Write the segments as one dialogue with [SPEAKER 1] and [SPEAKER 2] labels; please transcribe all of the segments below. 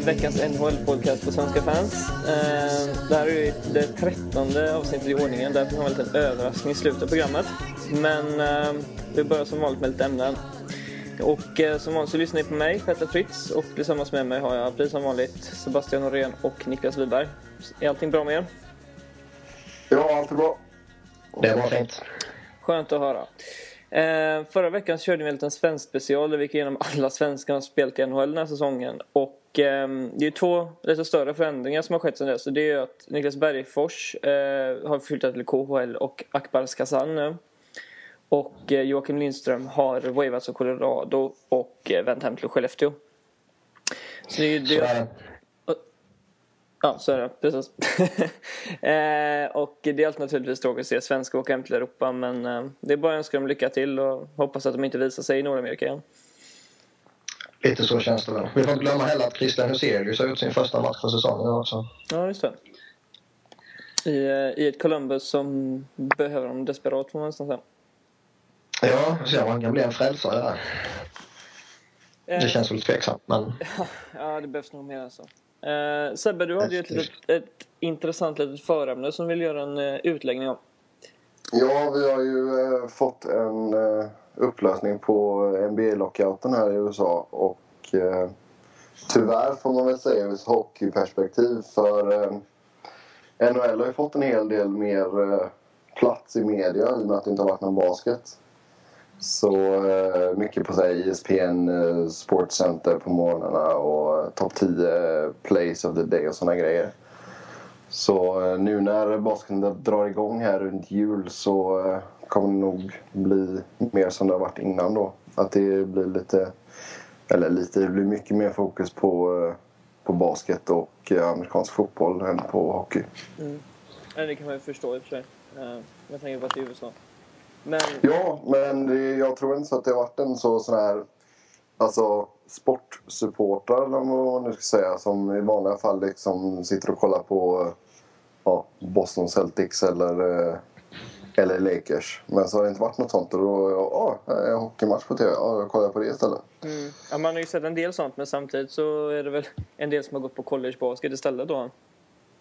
[SPEAKER 1] till veckans NHL-podcast på Svenska fans. Eh, det här är ju det trettonde avsnittet i ordningen, därför har vi en liten överraskning i slutet av programmet. Men eh, vi börjar som vanligt med lite ämnen. Och eh, som vanligt så lyssnar ni på mig, Petter Fritz, och tillsammans med mig har jag precis som vanligt Sebastian Norén och Niklas Wiberg. Är allting bra med er?
[SPEAKER 2] Ja, allt är bra.
[SPEAKER 3] Det var fint.
[SPEAKER 1] Skönt att höra. Eh, förra veckan körde vi en liten svensk special där vi gick igenom alla svenskar som spelat i NHL den här säsongen. Och eh, det är två lite större förändringar som har skett sedan dess. Det är att Niklas Bergfors eh, har flyttat till KHL och Akbar Skazan nu. Och eh, Joakim Lindström har wavats av Colorado och eh, vänt hem till Skellefteå. Så det är, det Ja, så är det. Precis. eh, och det är alltid naturligtvis tråkigt att se svenskar åka hem till Europa men eh, det är bara att önska dem lycka till och hoppas att de inte visar sig i Nordamerika igen.
[SPEAKER 3] Lite så känns det väl. Vi får inte glömma heller att Christian Huselius har gjort sin första match för säsongen också.
[SPEAKER 1] Ja, just det. I, eh, I ett Columbus som behöver dem desperat får man nästan säga.
[SPEAKER 3] Ja, så han kan bli en frälsare där.
[SPEAKER 1] Eh,
[SPEAKER 3] Det känns väl tveksamt men...
[SPEAKER 1] ja, det behövs nog mer än så. Eh, Sebbe, du hade ju ett, litet, ett intressant litet förämne som vill göra en eh, utläggning om.
[SPEAKER 2] Ja, vi har ju eh, fått en eh, upplösning på NBA-lockouten här i USA och eh, tyvärr får man väl säga ur ett hockeyperspektiv för eh, NHL har ju fått en hel del mer eh, plats i media i och med att det inte har varit någon basket. Så eh, mycket på sig ESPN eh, Sports Center på morgnarna och topp 10 eh, plays of the day och sådana grejer. Så eh, nu när basketen drar igång här runt jul så kommer det nog bli mer som det har varit innan då. Att det blir lite, eller lite, det blir mycket mer fokus på, på basket och amerikansk fotboll än på hockey.
[SPEAKER 1] Mm. Det kan man ju förstå i och för sig. Med tanke på att det är USA. Men
[SPEAKER 2] Ja, men jag tror inte så att det har varit en så sån här alltså sportsupportrar eller vad man nu ska säga som i vanliga fall liksom sitter och kollar på eh, ja, Boston Celtics eller, eh, eller Lakers. Men så har det inte varit något sånt och då, ja, ja, hockeymatch på TV, ja, jag kollar på det istället.
[SPEAKER 1] Mm. Ja, man har ju sett en del sånt men samtidigt så är det väl en del som har gått på collegebasket istället då.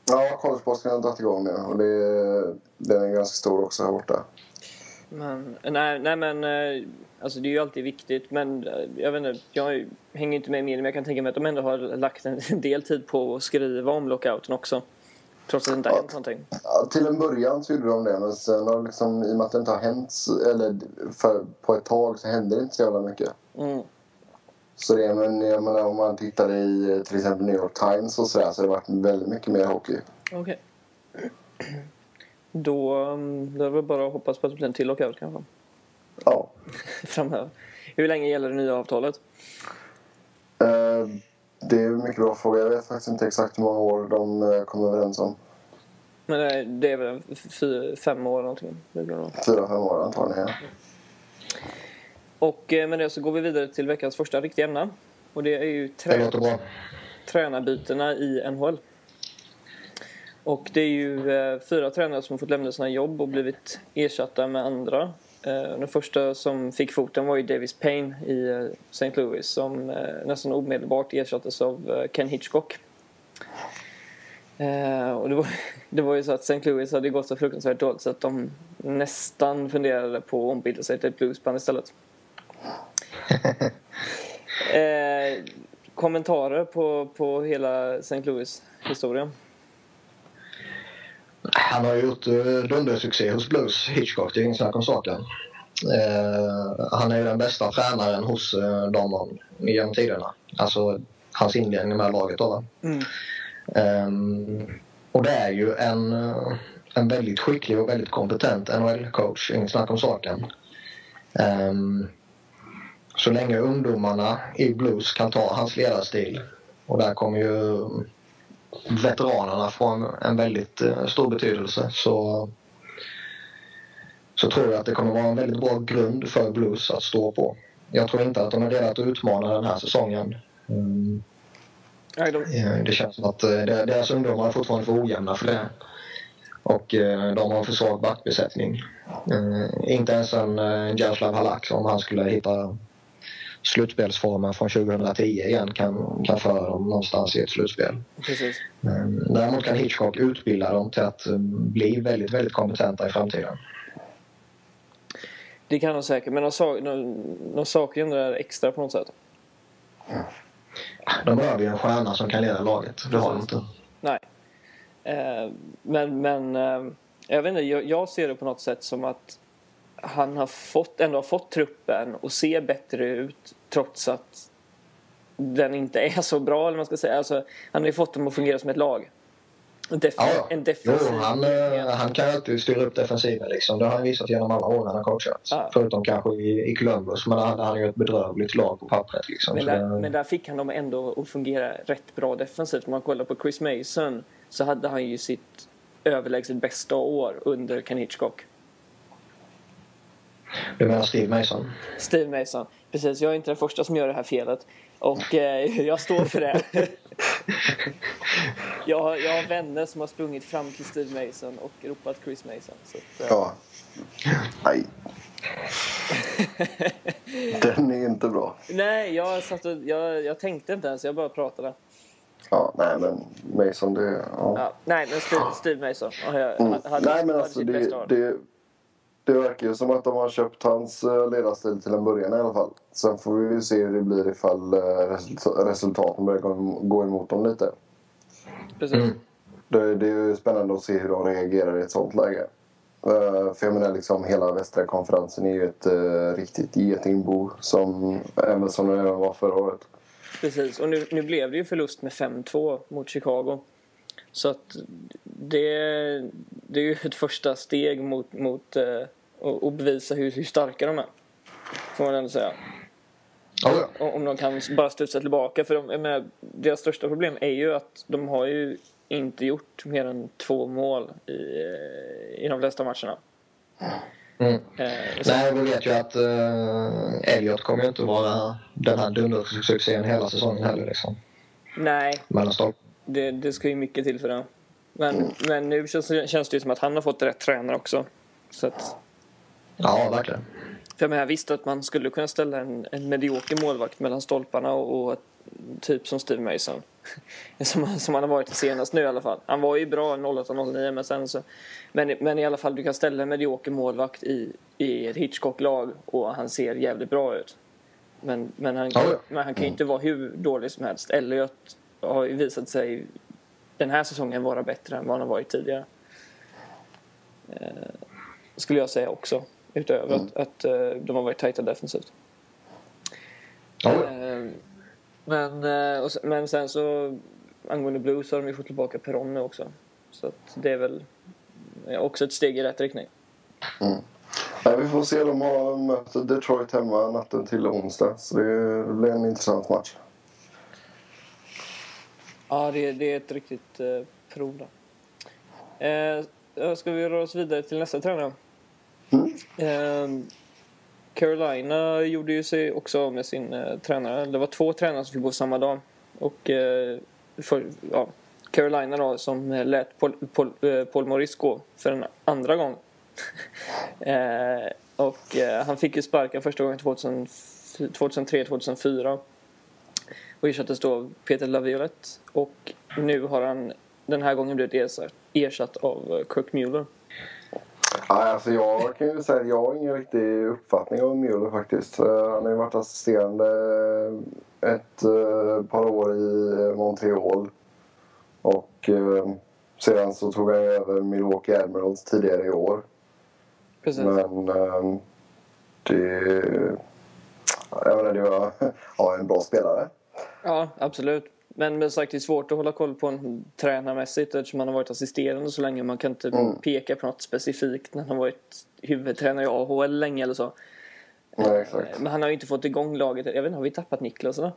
[SPEAKER 2] Ja, collegebasketen har dragit igång nu och det, den är ganska stor också här borta.
[SPEAKER 1] Men, nej, nej men eh, alltså det är ju alltid viktigt men eh, jag vet inte, jag hänger inte med i media men jag kan tänka mig att de ändå har lagt en del tid på att skriva om lockouten också. Trots att det inte har hänt någonting.
[SPEAKER 2] Ja, till en början så gjorde de det men sen har liksom, i och med att det inte har hänt eller för, på ett tag så händer det inte så jävla mycket.
[SPEAKER 1] Mm.
[SPEAKER 2] Så det, men jag menar, om man tittar i eh, till exempel New York Times och sådär så har det varit väldigt mycket mer hockey.
[SPEAKER 1] Okej. Då, mm, då är det väl bara att hoppas på att det blir en till lockout kanske.
[SPEAKER 2] Ja.
[SPEAKER 1] Framöver. Hur länge gäller det nya avtalet?
[SPEAKER 2] Eh, det är en mycket bra fråga. Jag vet faktiskt inte exakt hur många år de eh, kom överens om.
[SPEAKER 1] Men det, det är väl fyra, fem år någonting.
[SPEAKER 2] Fyra, fem år antagligen. Ja.
[SPEAKER 1] Och eh, med det så går vi vidare till veckans första riktiga ämne. Och det är ju trä tränarbytena i NHL. Och det är ju eh, fyra tränare som har fått lämna sina jobb och blivit ersatta med andra. Eh, den första som fick foten var ju Davis Payne i eh, St. Louis som eh, nästan omedelbart ersattes av eh, Ken Hitchcock. Eh, och det var, det var ju så att St. Louis hade gått så fruktansvärt dåligt så att de nästan funderade på att ombilda sig till ett bluesband istället. Kommentarer på, på hela St. Louis-historien?
[SPEAKER 3] Han har gjort uh, dundersuccé hos Blues, Hitchcock. Det är inget snack om saken. Eh, han är ju den bästa tränaren hos uh, dem genom tiderna. Alltså hans inledning med laget då.
[SPEAKER 1] Mm.
[SPEAKER 3] Ehm, och det är ju en, eh, en väldigt skicklig och väldigt kompetent NHL-coach, inget snack om saken. Ehm, så länge ungdomarna i Blues kan ta hans ledarstil och där kommer ju veteranerna få en, en väldigt eh, stor betydelse så, så tror jag att det kommer vara en väldigt bra grund för Blues att stå på. Jag tror inte att de är redo att utmana den här säsongen. Mm.
[SPEAKER 1] Nej, de,
[SPEAKER 3] Det känns som att eh, de- deras ungdomar är fortfarande för ojämna för det. Och de har en för svag backbesättning. Inte ens en Jaroslav Halak om han skulle hitta slutspelsformen från 2010 igen kan, kan föra dem någonstans i ett slutspel.
[SPEAKER 1] Precis.
[SPEAKER 3] Däremot kan Hitchcock utbilda dem till att bli väldigt, väldigt kompetenta i framtiden.
[SPEAKER 1] Det kan de säkert, men de, sak, de, de saknar det extra på något sätt.
[SPEAKER 3] De behöver ju en stjärna som kan leda laget. Det har de inte.
[SPEAKER 1] Nej. Eh, men, men eh, jag vet inte, jag, jag, ser det på något sätt som att han har fått, ändå har fått truppen att se bättre ut trots att den inte är så bra. Eller man ska säga. Alltså, han har ju fått dem att fungera som ett lag.
[SPEAKER 3] Def ja, en defensiv. Jo, han, eh, han kan alltid styra upp defensiven. Liksom. Det har han visat genom alla år han har coachat. Ja. Förutom kanske i, i Columbus. Men han hade ju ett bedrövligt lag på pappret. Liksom.
[SPEAKER 1] Men, där, det... men där fick han dem ändå att fungera rätt bra defensivt. Om man kollar på Chris Mason så hade han ju sitt överlägset bästa år under Ken Hitchcock.
[SPEAKER 3] Du menar Steve Mason?
[SPEAKER 1] Steve Mason. Precis, jag är inte den första som gör det här felet. Och eh, jag står för det. jag, har, jag har vänner som har sprungit fram till Steve Mason och ropat Chris Mason. Så att,
[SPEAKER 2] eh. Ja. Nej. Den är inte bra.
[SPEAKER 1] Nej, jag, satt och, jag, jag tänkte inte ens. Jag bara pratade.
[SPEAKER 2] Ja, nej men Mason det... Ja.
[SPEAKER 1] ja nej, men Steve, Steve Mason. Jag,
[SPEAKER 2] mm. hade, nej men alltså det, det, det verkar ju som att de har köpt hans eh, ledarstil till en början i alla fall. Sen får vi ju se hur det blir ifall eh, resultaten börjar gå emot dem lite.
[SPEAKER 1] Precis. Mm.
[SPEAKER 2] Det, det, är ju spännande att se hur de reagerar i ett sånt läge. Uh, för jag menar liksom hela västra konferensen är ju ett uh, riktigt getingbo som, även som det även var förra året.
[SPEAKER 1] Precis, och nu, nu blev det ju förlust med 5-2 mot Chicago. Så att det, det är ju ett första steg mot, mot uh, och, bevisa hur, hur starka de är. Får man ändå säga.
[SPEAKER 3] Ja.
[SPEAKER 1] Om de kan bara studsa tillbaka. För de, menar, deras största problem är ju att de har ju inte gjort mer än två mål i, i de flesta matcherna.
[SPEAKER 3] Mm. Eh, Nej, vi vet ju att uh, Elliot kommer ju inte vara den här dundersuccén hela säsongen heller. Liksom.
[SPEAKER 1] Nej, det, det ska ju mycket till för det. Men, mm. men nu känns, känns det ju som att han har fått rätt tränare också. Så att,
[SPEAKER 3] Ja, verkligen.
[SPEAKER 1] För jag menar, visst att man skulle kunna ställa en, en medioker målvakt mellan stolparna och, och typ som Steve Mason. som, som han har varit senast nu i alla fall. Han var ju bra 08-09 men sen så... Men, men i alla fall, du kan ställa en medioker målvakt i, i ett Hitchcock-lag och han ser jävligt bra ut. Men, men, han, kan, ja. men han kan ju inte vara hur dålig som helst. Elliot har ju visat sig den här säsongen vara bättre än vad han har varit tidigare. Eh, skulle jag säga också. Utöver mm. att, att uh, de har varit tajta defensivt.
[SPEAKER 3] Ja. Uh,
[SPEAKER 1] men, och, men sen så angående Blues har de ju fått tillbaka Peron nu också. Så att det är väl också ett steg i rätt riktning.
[SPEAKER 2] Mm. Vi får se. De har mött Detroit hemma natten till onsdag. Så det blir en intressant match.
[SPEAKER 1] Ja, det, det är ett riktigt eh, prov. Eh, ska vi röra oss vidare till nästa tränare? Mm. Carolina gjorde ju sig också av med sin eh, tränare. Det var två tränare som fick gå samma dag. Och eh, för, ja, Carolina då som lät Paul, Paul, eh, Paul Maurice gå för en andra gång. och han fick ju sparken första gången 2003-2004. Och ersattes då av Peter Laviolette. Och nu har han den här gången blivit ersatt, ersatt av Kirk Mueller.
[SPEAKER 2] Alltså jag kan ju säga att jag har ingen riktig uppfattning om Mueller faktiskt. Eh, han har ju varit assisterande ett eh, par år i Montreal. Och eh, sedan så tog han över Milwaukee Admirals tidigare i år.
[SPEAKER 1] Precis.
[SPEAKER 2] Men det... Jag menar, det var ja, en bra spelare.
[SPEAKER 1] Ja, absolut. Men med sagt, det är svårt att hålla koll på en tränarmässigt eftersom man har varit assisterande så länge. Man kan inte mm. peka på något specifikt när han har varit huvudtränare i AHL länge eller så.
[SPEAKER 2] Nej.
[SPEAKER 1] Men han har ju inte fått igång laget. Jag vet inte, har vi tappat Niklas eller?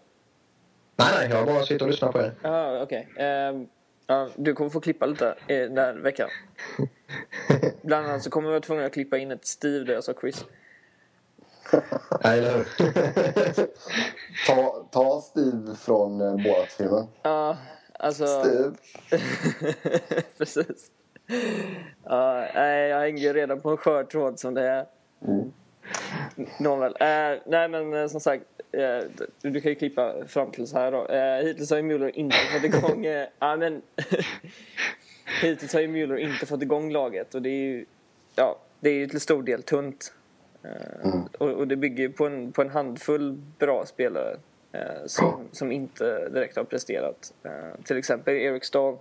[SPEAKER 3] Nej, nej, jag bara suttit och lyssnat på er.
[SPEAKER 1] Ja, okej. Okay. Uh, ja, du kommer få klippa lite den här veckan. Bland annat så kommer vi vara tvungna att klippa in ett Steve där jag sa Chris.
[SPEAKER 3] Eller
[SPEAKER 2] ta, ta Steve från eh, Borat-filmen.
[SPEAKER 1] Ja, alltså...
[SPEAKER 2] Steve.
[SPEAKER 1] Precis. Ja, nej, jag hänger redan på en skör tråd som det är. Mm. Nåväl. Eh, nej, men eh, som sagt. Eh, du kan ju klippa fram till så här då. Eh, hittills har ju Mueller inte fått igång... Eh, ja, men, hittills har ju Mueller inte fått igång laget och det är ju... Ja, det är ju till stor del tunt. Eh,
[SPEAKER 2] Mm.
[SPEAKER 1] och, och det bygger ju på en, på en handfull bra spelare eh, som, som inte direkt har presterat. Eh, till exempel Erik Stav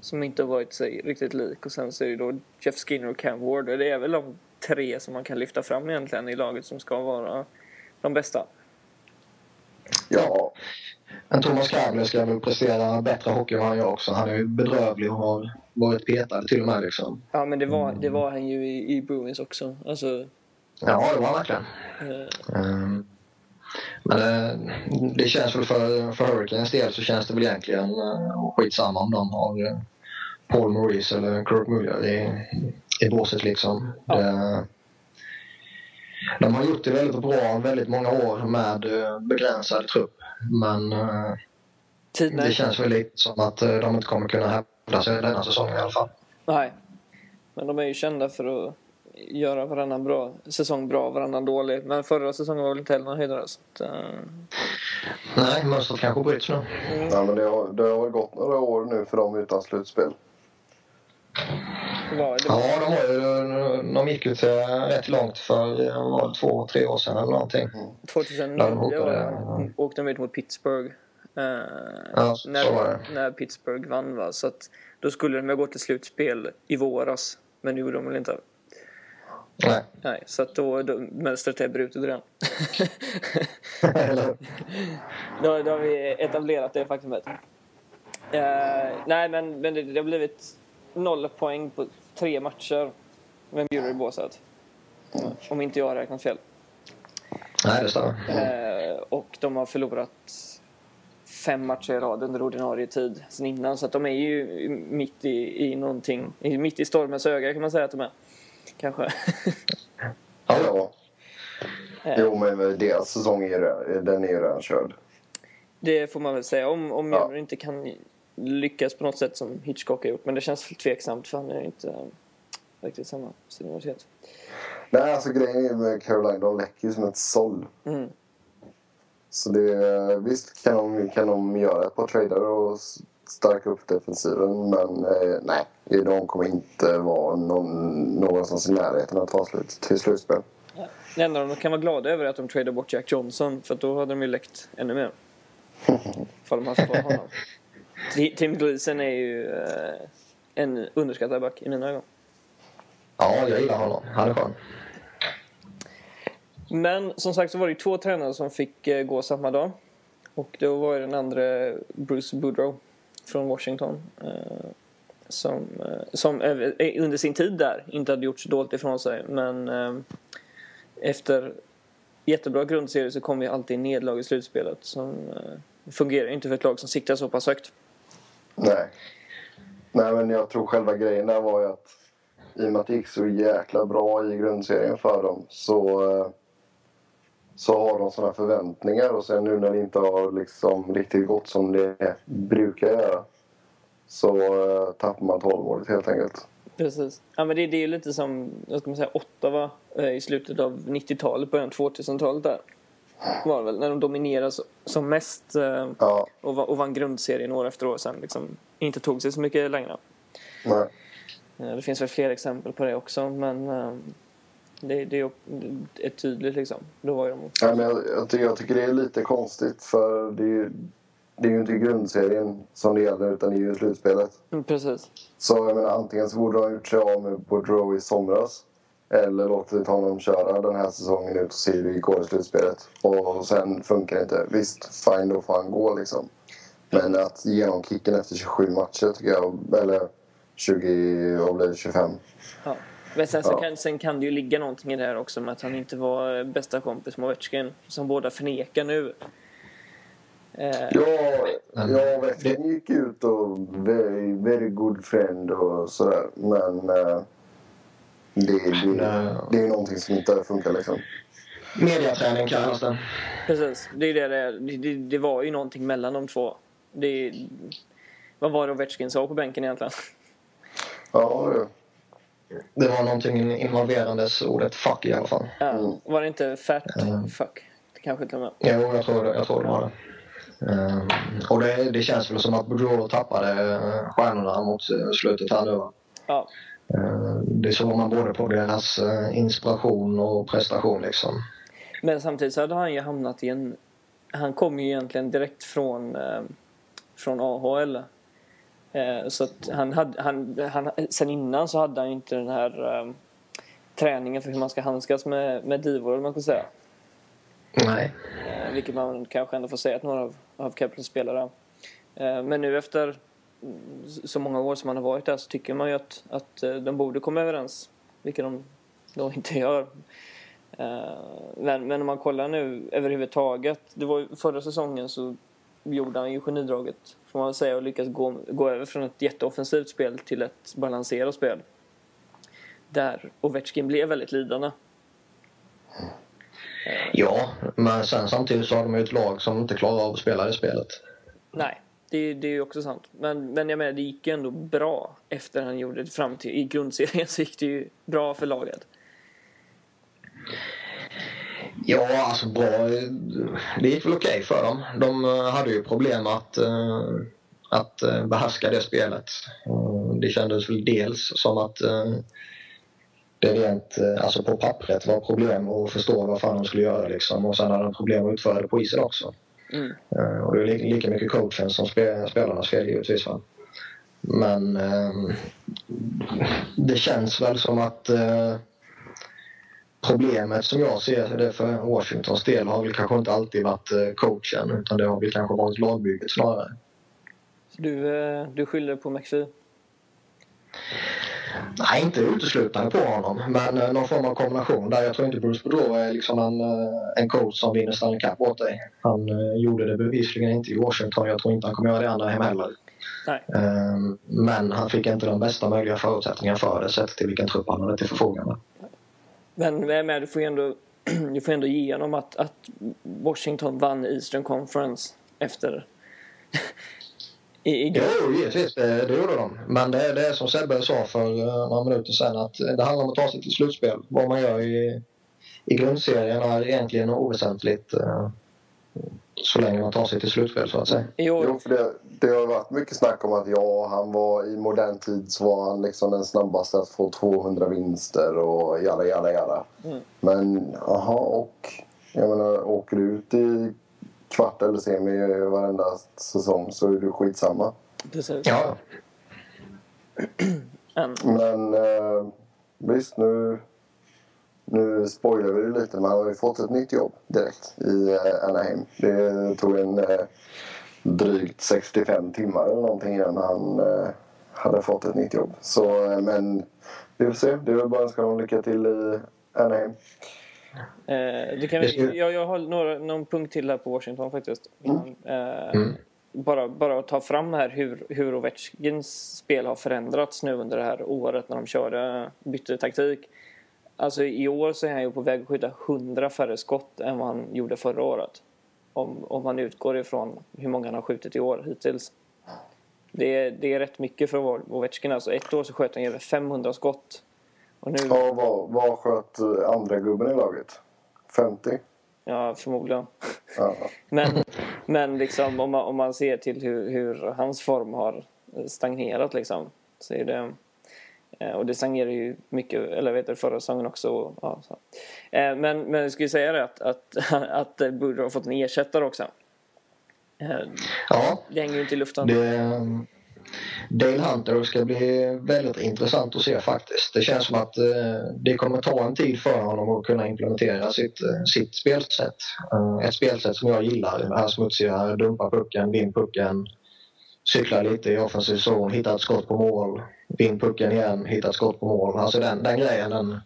[SPEAKER 1] som inte har varit sig riktigt lik. Och sen så är det då Jeff Skinner och Cam Ward. Och det är väl de tre som man kan lyfta fram egentligen i laget som ska vara de bästa.
[SPEAKER 2] Ja,
[SPEAKER 3] En Thomas Kavler ska väl prestera bättre hockey än han gör också. Han är ju bedrövlig och har varit petad till och med liksom.
[SPEAKER 1] Ja, men det var, det var han ju i, i Bruins också. Alltså,
[SPEAKER 3] Ja, det var han verkligen.
[SPEAKER 1] eh,
[SPEAKER 3] Ehm, Men eh, det känns väl för, för Hurricanes del så känns det väl egentligen eh, skitsamma om de har eh, Paul Maurice eller Kurt Muller i, i båset liksom.
[SPEAKER 1] Ja.
[SPEAKER 3] Det, de har gjort det väldigt bra väldigt många år med begränsad trupp. Men eh, det känns väl lite som att eh, de inte kommer kunna hävda sig denna säsongen i alla fall.
[SPEAKER 1] nej. Men de är ju kända för att göra varannan bra, säsong bra och varannan dålig. Men förra säsongen var väl inte heller någon höjdare. Så att, eh,
[SPEAKER 3] Nej, mönstret kanske bryts nu.
[SPEAKER 1] mm.
[SPEAKER 2] nej, men det har, det har gått några år nu för dem utan slutspel.
[SPEAKER 1] Det var, det var,
[SPEAKER 3] Ja, de, ju, de gick ju till rätt långt för var två, tre år sedan eller någonting.
[SPEAKER 1] 2009
[SPEAKER 3] Ja, de hotade,
[SPEAKER 1] åkte de ut mot Pittsburgh. Eh,
[SPEAKER 3] Ja,
[SPEAKER 1] när, när Pittsburgh vann. Va? Så att, då skulle de ha gått till slutspel i våras. Men det gjorde de väl inte.
[SPEAKER 3] Nej.
[SPEAKER 1] Nej, så att då, då mönstret är brutet redan. Då, då har vi etablerat det faktumet. Eh, nej, men, men det, det har blivit noll poäng på tre matcher med Muir i båset. Om inte jag har räknat fel.
[SPEAKER 3] Nej, det stämmer.
[SPEAKER 1] Eh, och de har förlorat fem matcher i rad under ordinarie tid sen innan. Så att de är ju mitt i, i någonting. Mitt i stormens öga kan man säga att de är. Kanske.
[SPEAKER 3] Ja,
[SPEAKER 2] Ja.
[SPEAKER 1] Eh,
[SPEAKER 2] Jo, men deras säsong är den är ju redan körd.
[SPEAKER 1] det får man väl säga. Om, om
[SPEAKER 2] Ja.
[SPEAKER 1] Mjölner inte kan lyckas på något sätt som Hitchcock har gjort. Men det känns tveksamt för han är inte eh, riktigt samma senioritet.
[SPEAKER 2] Nej, alltså grejen är med Caroline, de läcker ju som ett såll.
[SPEAKER 1] Mm.
[SPEAKER 2] Så det, visst kan de, kan de göra ett par trader och stärka upp defensiven, men eh, nej. De kommer inte vara någon, någonstans i närheten att ta slut till slutspel.
[SPEAKER 1] Det enda de kan vara glada över är att de tradar bort Jack Johnson. För då hade de ju läckt ännu mer. Ifall de haft kvar honom. Ti- Tim Gleason är ju eh, en underskattad back i mina ögon.
[SPEAKER 3] ja, jag gillar honom. Han är skön.
[SPEAKER 1] Men som sagt så var det ju två tränare som fick eh, gå samma dag. Och då var ju den andra Bruce Boudreau från Washington. Eh, som som under sin tid där inte hade gjort så dåligt ifrån sig. Men efter jättebra grundserie så kommer ju alltid nederlag i slutspelet. Som fungerar inte för ett lag som siktar så pass högt.
[SPEAKER 2] Nej. Nej, men jag tror själva grejen där var ju att i och med att det gick så jäkla bra i grundserien för dem så, eh, så har de sådana förväntningar och sen nu när det inte har liksom riktigt gått som det brukar göra så eh, tappar man tålamodet helt enkelt.
[SPEAKER 1] Precis. Ja, men det, det är ju lite som ska man säga, Ottawa eh, i slutet av 90-talet, början av 2000-talet där. Var det väl, när de dominerade som mest eh,
[SPEAKER 2] Ja,
[SPEAKER 1] och, och vann grundserien år efter år sen liksom inte tog sig så mycket längre.
[SPEAKER 2] nej.
[SPEAKER 1] Eh, Det finns väl fler exempel på det också men eh, det, det är tydligt liksom. Då var de...
[SPEAKER 2] Ja, men jag, jag, tycker, jag tycker det är lite konstigt för det är, ju, det är ju inte grundserien som det gäller utan det är ju slutspelet.
[SPEAKER 1] Mm, Precis.
[SPEAKER 2] Så jag menar antingen så borde de ha gjort sig av med Boudreau i somras. Eller låtit honom köra den här säsongen ut och se hur det går i slutspelet. Och sen funkar det inte. Visst, fine då får han gå liksom. Men att ge honom kicken efter 27 matcher tycker jag, eller 20, vad blir det, 25.
[SPEAKER 1] Ja. Men sen, så
[SPEAKER 2] Ja.
[SPEAKER 1] kan, sen kan det ju ligga någonting i det här också med att han inte var bästa kompis med Ovechkin. Som båda förnekar nu. Eh,
[SPEAKER 2] Ja, ja Western gick ut och very, very good friend och sådär. Men eh, det, det, det är ju någonting som inte funkar liksom.
[SPEAKER 3] Mediaträning kallas det.
[SPEAKER 1] Precis, det, är det, det, är. det, det, det var ju någonting mellan de två. Det, vad var det Ovechkin sa på bänken egentligen?
[SPEAKER 2] Ja, det-
[SPEAKER 3] Det var någonting involverandes ordet fuck i alla fall.
[SPEAKER 1] Ja, Var det inte fat
[SPEAKER 3] Mm.
[SPEAKER 1] fuck? kanske till och med.
[SPEAKER 3] Jo, jag tror det, jag tror det var det. Um, och det, det känns väl som att Boudreau tappade stjärnorna mot slutet här nu.
[SPEAKER 1] Ja.
[SPEAKER 3] Uh, det såg man både på deras uh, inspiration och prestation liksom.
[SPEAKER 1] Men samtidigt så hade han ju hamnat i en... Han kom ju egentligen direkt från, eh, från AHL. Eh, så att han hade, han, han, sen innan så hade han ju inte den här eh, träningen för hur man ska handskas med, med divor, man ska säga.
[SPEAKER 3] Nej.
[SPEAKER 1] Eh, vilket man kanske ändå får säga att några av, av Capitals spelare eh, Men nu efter så många år som han har varit där så tycker man ju att, att eh, de borde komma överens. Vilket de då inte gör. Eh, men, men om man kollar nu överhuvudtaget. Det var förra säsongen så gjorde han ju genidraget får man säga och lyckas gå, gå över från ett jätteoffensivt spel till ett balanserat spel. Där Ovechkin blev väldigt lidande.
[SPEAKER 3] Ja, men sen samtidigt så har de ju ett lag som inte klarar av att spela det spelet.
[SPEAKER 1] Nej, det, det är ju också sant. Men, men jag menar, det gick ju ändå bra efter han gjorde det fram till i grundserien så gick det ju bra för laget.
[SPEAKER 3] Ja, alltså bra. Det gick väl okej okay för dem. De eh, hade ju problem att, eh, att eh, behärska det spelet. Det kändes väl dels som att det rent alltså på pappret var problem att förstå vad fan de skulle göra. Liksom. Och sen hade de problem att utföra det på isen också. Mm. Och det är lika mycket coachen som spelarnas fel givetvis. Va? Men det känns väl som att problemet som jag ser det för Washingtons del har väl kanske inte alltid varit eh, coachen utan det har väl kanske varit lagbygget snarare.
[SPEAKER 1] Du, eh, du skyller på McPhee?
[SPEAKER 3] Nej, inte uteslutande på honom, men eh, någon form av kombination där. Jag tror inte Bruce Boudreau är liksom en, en coach som vinner Stanley Cup åt dig. Han gjorde det bevisligen inte i Washington. Jag tror inte han kommer göra det andra hem heller.
[SPEAKER 1] Nej.
[SPEAKER 3] Ehm, men han fick inte de bästa möjliga förutsättningarna för det sett till vilken trupp han hade till förfogande.
[SPEAKER 1] Men, men du får ändå, du får ändå ge honom att, att Washington vann Eastern Conference efter
[SPEAKER 3] I, i jo, givetvis. Det, det gjorde de. Men det, det är som Sebbe sa för uh, några minuter sedan att det handlar om att ta sig till slutspel. Vad man gör i, i grundserien är egentligen oväsentligt. Uh, så länge man tar sig till slutspel så att säga.
[SPEAKER 2] Jo, jo för det, det har varit mycket snack om att ja, han var i modern tid så var han liksom den snabbaste att få 200 vinster och jada jada jada. Mm. Men aha och jag menar åker du ut i kvart eller semi varenda säsong så är du skitsamma.
[SPEAKER 1] Precis.
[SPEAKER 3] Ja.
[SPEAKER 2] Men eh, visst nu nu spoilar vi lite, men han har ju fått ett nytt jobb direkt i eh, Anaheim. Det tog en eh, drygt 65 timmar eller någonting innan han eh, hade fått ett nytt jobb. Så, eh, men vi får se. Det är väl bara att önska honom lycka till i Anaheim.
[SPEAKER 1] Eh, kan jag, jag har några, någon punkt till här på Washington faktiskt. Mm. Eh, mm. Bara, bara att ta fram här hur, hur Ovechkins spel har förändrats nu under det här året när de körde, bytte taktik. Alltså i år så är han ju på väg att skjuta 100 färre skott än vad han gjorde förra året. Om, om man utgår ifrån hur många han har skjutit i år hittills. Det är, det är rätt mycket för Ovechkin. Alltså ett år så sköt han över 500 skott.
[SPEAKER 2] Och nu... Ja, vad, vad sköt eh, andra gubben i laget? 50?
[SPEAKER 1] Ja, förmodligen. men men liksom, om, man, om man ser till hur, hur hans form har stagnerat liksom, så är det Eh, och det stagnerade ju mycket, eller vet du, förra säsongen också. Ja, så. Eh, men, men jag skulle säga det att, att, att Burro har fått en ersättare också.
[SPEAKER 3] Eh, ja.
[SPEAKER 1] Det hänger ju inte i luften.
[SPEAKER 3] Det, Dale Hunter ska bli väldigt intressant att se faktiskt. Det känns som att eh, det kommer ta en tid för honom att kunna implementera sitt, eh, sitt spelsätt. Eh, ett spelsätt som jag gillar. är här smutsiga, dumpa pucken, vinn pucken, cykla lite i offensiv zon, hitta ett skott på mål vinn pucken igen, hitta ett skott på mål. Alltså den, den grejen, den,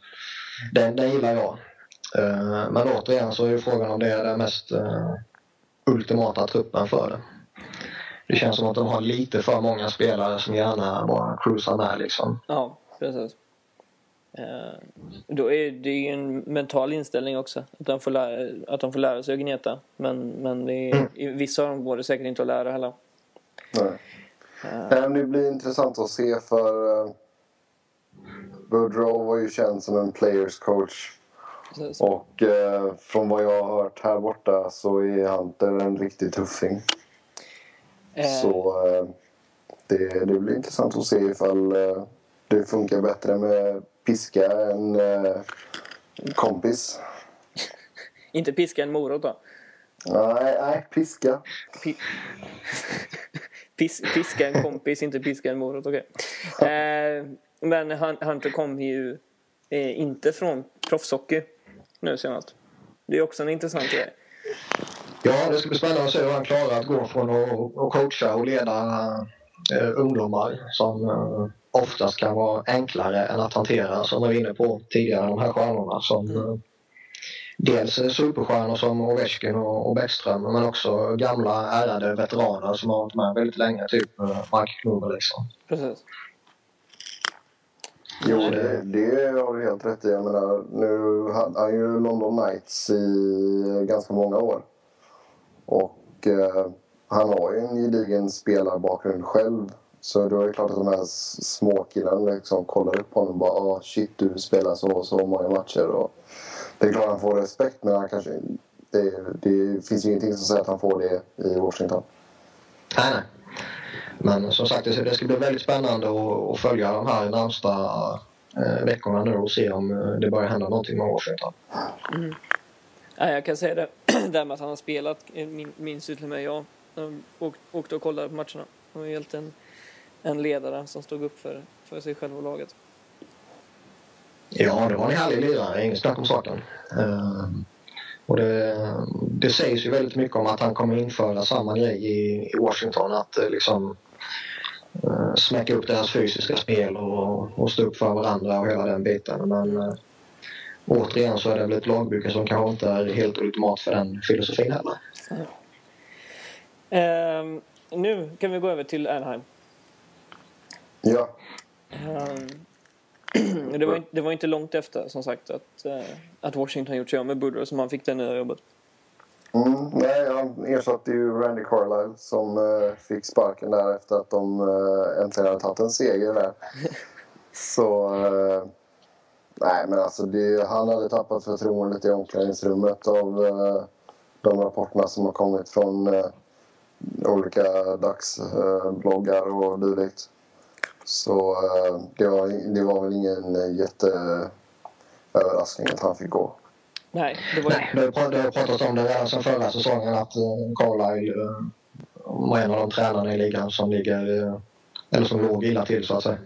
[SPEAKER 3] den, den gillar jag. Men återigen så är ju frågan om det är den mest ultimata truppen för det. Det känns som att de har lite för många spelare som gärna bara cruisar med liksom.
[SPEAKER 1] Ja, precis. Uh, då är det ju en mental inställning också. Att de får lära, att de får lära sig att gneta. Men, men är, mm. vissa av dem går det säkert inte att lära heller.
[SPEAKER 2] Nej. Uh. Det blir intressant att se för uh, Boudreau var ju känd som en players coach.
[SPEAKER 1] Precis.
[SPEAKER 2] Och eh, från vad jag har hört här borta så är Hunter en riktig tuffing.
[SPEAKER 1] Eh,
[SPEAKER 2] Så eh, det, det blir intressant att se ifall eh, det funkar bättre med piska än kompis.
[SPEAKER 1] Inte piska en morot då.
[SPEAKER 2] Nej, nej, piska.
[SPEAKER 1] Pi- Pis, piska en kompis, inte piska en morot. Okej. Eh, men Han- Hunter kom ju eh, inte från proffshockey nu senast. Det är också en intressant grej.
[SPEAKER 3] Ja, det ska bli spännande att se hur han klarar att gå från att coacha och leda eh, ungdomar som eh, oftast kan vara enklare än att hantera, som vi var inne på tidigare, de här stjärnorna som eh, dels är superstjärnor som Ovechkin och, och Bäckström men också gamla ärrade veteraner som har varit med väldigt länge, typ eh, Mike Kluber liksom.
[SPEAKER 1] Precis.
[SPEAKER 2] Jo, det, det har du helt rätt i. Jag menar, nu hade han ju London Knights i ganska många år. Och eh, han har ju en gedigen spelarbakgrund själv. Så då är det klart att de här småkillarna liksom kollar upp honom och bara ah, shit du spelar så och så många matcher. Och det är klart att han får respekt men han kanske, det, det finns ju ingenting som säger att han får det i Washington.
[SPEAKER 3] Nej, nej. Men som sagt, det ska bli väldigt spännande att, följa de här närmsta eh, veckorna nu och se om eh, det börjar hända någonting med Washington.
[SPEAKER 1] Ja, jag kan säga det. det här med att han har spelat min- minns ju till och med jag. Jag åk- åkte och kollade på matcherna. Han var helt en, en ledare som stod upp för, för sig själv och laget.
[SPEAKER 3] Ja, det var en härlig lirare, inget snack om saken. Uh, och det, det sägs ju väldigt mycket om att han kommer införa samma grej i, i Washington. Att uh, liksom uh, smäcka upp deras fysiska spel och, och stå upp för varandra och hela den biten. Men eh, återigen så är det väl ett lagbygge som kanske inte är helt ultimat för den filosofin heller.
[SPEAKER 1] Ehm, nu kan vi gå över till Anaheim.
[SPEAKER 2] Ja,
[SPEAKER 1] Ehm, det, var, inte- det var inte långt efter som sagt att, eh, att Washington gjort sig av med Budrow som han fick det nya jobbet.
[SPEAKER 2] Mm, nej, han ersatte ju Randy Carlyle som eh, fick sparken där efter att de eh, äntligen hade tagit en seger där. Så... Eh, nej, men alltså det, han hade tappat förtroendet i omklädningsrummet av eh, de rapporterna som har kommit från eh, olika dagsbloggar och dylikt. Så eh, det, var, det var väl ingen eh, jätteöverraskning att han fick gå.
[SPEAKER 1] Nej, det var
[SPEAKER 3] Nej, det har prat- det har pratats om det redan sedan förra säsongen att uh, Carlisle var en av de tränarna i ligan som ligger, eh, eller som låg illa till så att säga.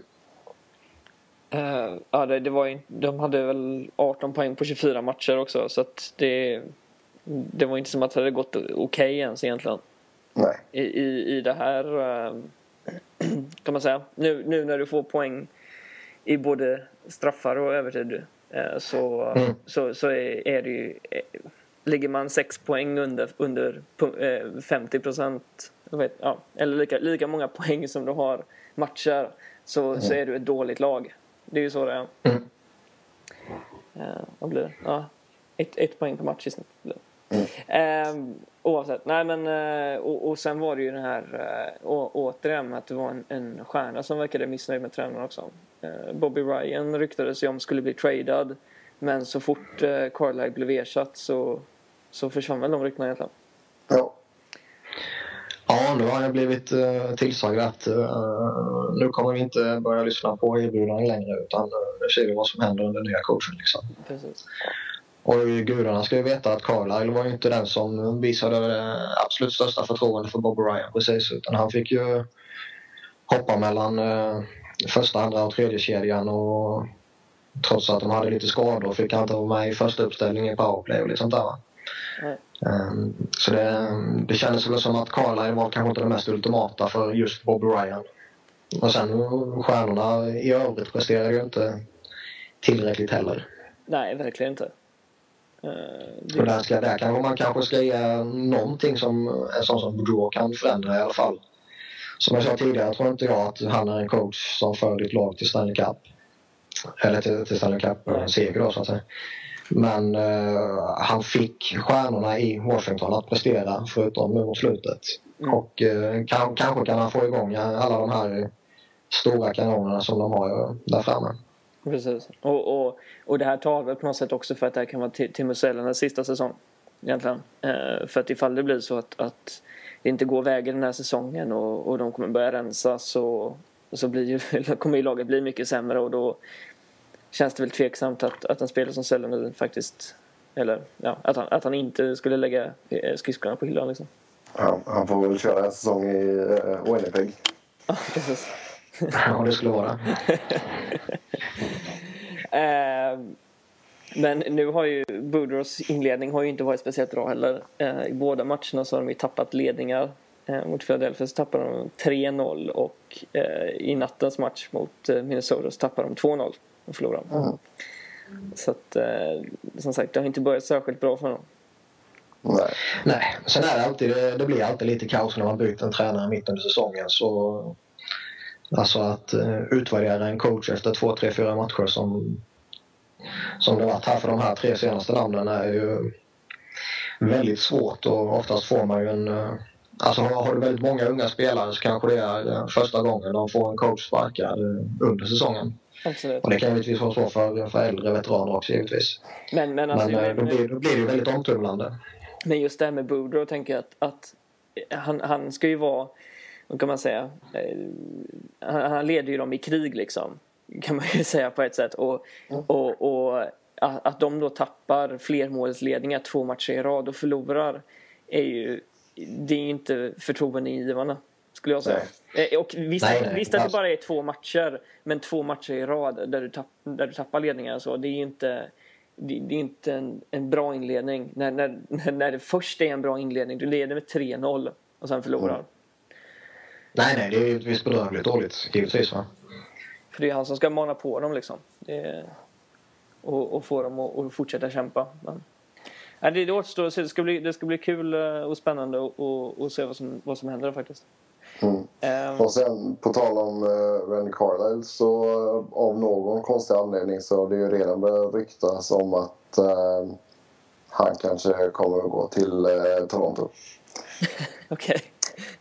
[SPEAKER 1] Eh, ja, det, det var ju, de hade väl 18 poäng på 24 matcher också så att det, det var inte som att det hade gått okej ens egentligen
[SPEAKER 2] Nej.
[SPEAKER 1] i, i, i det här eh, kan man säga. Nu, nu när du får poäng i både straffar och övertid eh, så,
[SPEAKER 3] Mm.
[SPEAKER 1] så, så är, är det ju ligger man 6 poäng under, under pu- eh, 50 procent ja, eller lika, lika många poäng som du har matcher så, så är du ett dåligt lag. Det är ju så det är.
[SPEAKER 3] Mm.
[SPEAKER 1] Eh, vad blir det? Ja, ett, ett poäng per match i snitt. blir det. Ehm, oavsett. Nej, men, eh, och, och sen var det ju den här, eh, å, återigen, att det var en, en stjärna som verkade missnöjd med tränaren också. Eh, Bobby Ryan ryktades ju om skulle bli tradad. Men så fort eh, Carlisle blev ersatt så, så försvann väl de ryktena egentligen.
[SPEAKER 2] Ja.
[SPEAKER 3] Nu har jag blivit uh, tillsagd att eh, nu kommer vi inte börja lyssna på erbjudanden längre utan uh, nu ser vi vad som händer under nya coachen. Liksom.
[SPEAKER 1] Precis.
[SPEAKER 3] Och gudarna ska ju veta att Carlisle var ju inte den som visade det absolut största förtroende för Bob Ryan precis utan han fick ju hoppa mellan eh, första, andra och tredje kedjan och trots att de hade lite skador fick han inte vara med i första uppställningen i powerplay och lite sånt där. Ehm, Så det, det kändes väl som att Carlisle var kanske inte det mest ultimata för just Bob Ryan. Och sen stjärnorna i övrigt presterade ju inte tillräckligt heller.
[SPEAKER 1] Nej, verkligen inte. Eh,
[SPEAKER 3] Och
[SPEAKER 1] det,
[SPEAKER 3] där, ska, där kanske man kanske ska ge någonting som en sån som Boudreau kan förändra i alla fall. Som jag sa tidigare tror inte jag att han är en coach som för ditt lag till Stanley Cup. Eller till, till Stanley Cup-seger då så att säga. Men eh, han fick stjärnorna i Washington att prestera förutom nu mot slutet.
[SPEAKER 1] Mm.
[SPEAKER 3] Och eh, kan, kanske kan han få igång alla de här stora kanonerna som de har där framme.
[SPEAKER 1] Precis. Och, och, och det här tar väl på något sätt också för att det här kan vara Timo Sellänes sista säsong. Egentligen. Eh, för att ifall det blir så att, att det inte går vägen den här säsongen och, och de kommer börja rensa så, så blir ju, kommer ju laget bli mycket sämre och då känns det väl tveksamt att, att en spelare som Sellänen faktiskt eller ja, att, han, att han inte skulle lägga eh, skridskorna på hyllan liksom.
[SPEAKER 2] Ja, han får väl köra en säsong i uh, Winnipeg.
[SPEAKER 1] Ja, precis.
[SPEAKER 3] Ja, det skulle vara.
[SPEAKER 1] eh, men nu har ju Boudreaus inledning har ju inte varit speciellt bra heller. Eh, I båda matcherna så har de ju tappat ledningar. Eh, mot Philadelphia så tappade de 3-0 och i nattens match mot Minnesota så tappade de 2-0 och förlorade. Mm. Så att, eh, som sagt, det har inte börjat särskilt bra för honom.
[SPEAKER 3] Nej. Nej, sen är det alltid, det blir alltid lite kaos när man byter en tränare mitt under säsongen. Så, alltså att uh, utvärdera en coach efter två, tre, fyra matcher som, som det varit här för de här tre senaste namnen är ju väldigt svårt och oftast får man ju en uh, Alltså har du väldigt många unga spelare så kanske det är första gången de får en coach sparkad under säsongen.
[SPEAKER 1] Absolut.
[SPEAKER 3] Och det kan givetvis vara så för, för äldre veteraner också givetvis.
[SPEAKER 1] Men, men, alltså,
[SPEAKER 3] men då, blir, då blir det ju väldigt omtumlande.
[SPEAKER 1] Men just det här med Boudreau tänker jag att, att han, han ska ju vara, vad kan man säga, eh, han, han leder ju dem i krig liksom. Kan man ju säga på ett sätt. Och, mm. och, och att de då tappar flermålsledningar två matcher i rad och förlorar är ju, det är ju inte förtroendeingivande. Skulle jag säga. Nej. Eh, och visst, nej, nej, visst att det bara är två matcher, men två matcher i rad där du, tapp, där du tappar ledningar så, det är inte det, det är inte en, en, bra inledning. När, när, när det först är en bra inledning, du leder med 3-0 och sen förlorar. Mm.
[SPEAKER 3] Nej, nej, det är givetvis bedrövligt dåligt, givetvis. Va?
[SPEAKER 1] För det är han som ska mana på dem liksom. Det, och, och få dem att och fortsätta kämpa. Men, det, det återstår att se. Det ska bli, det ska bli kul eh, och spännande att se vad som, vad som händer faktiskt.
[SPEAKER 2] Mm. Um, och sen på tal om uh, Randy Carlisle så uh, av någon konstig anledning så har det ju redan börjat ryktas om att uh, han kanske kommer att gå till uh, Toronto.
[SPEAKER 1] Okej.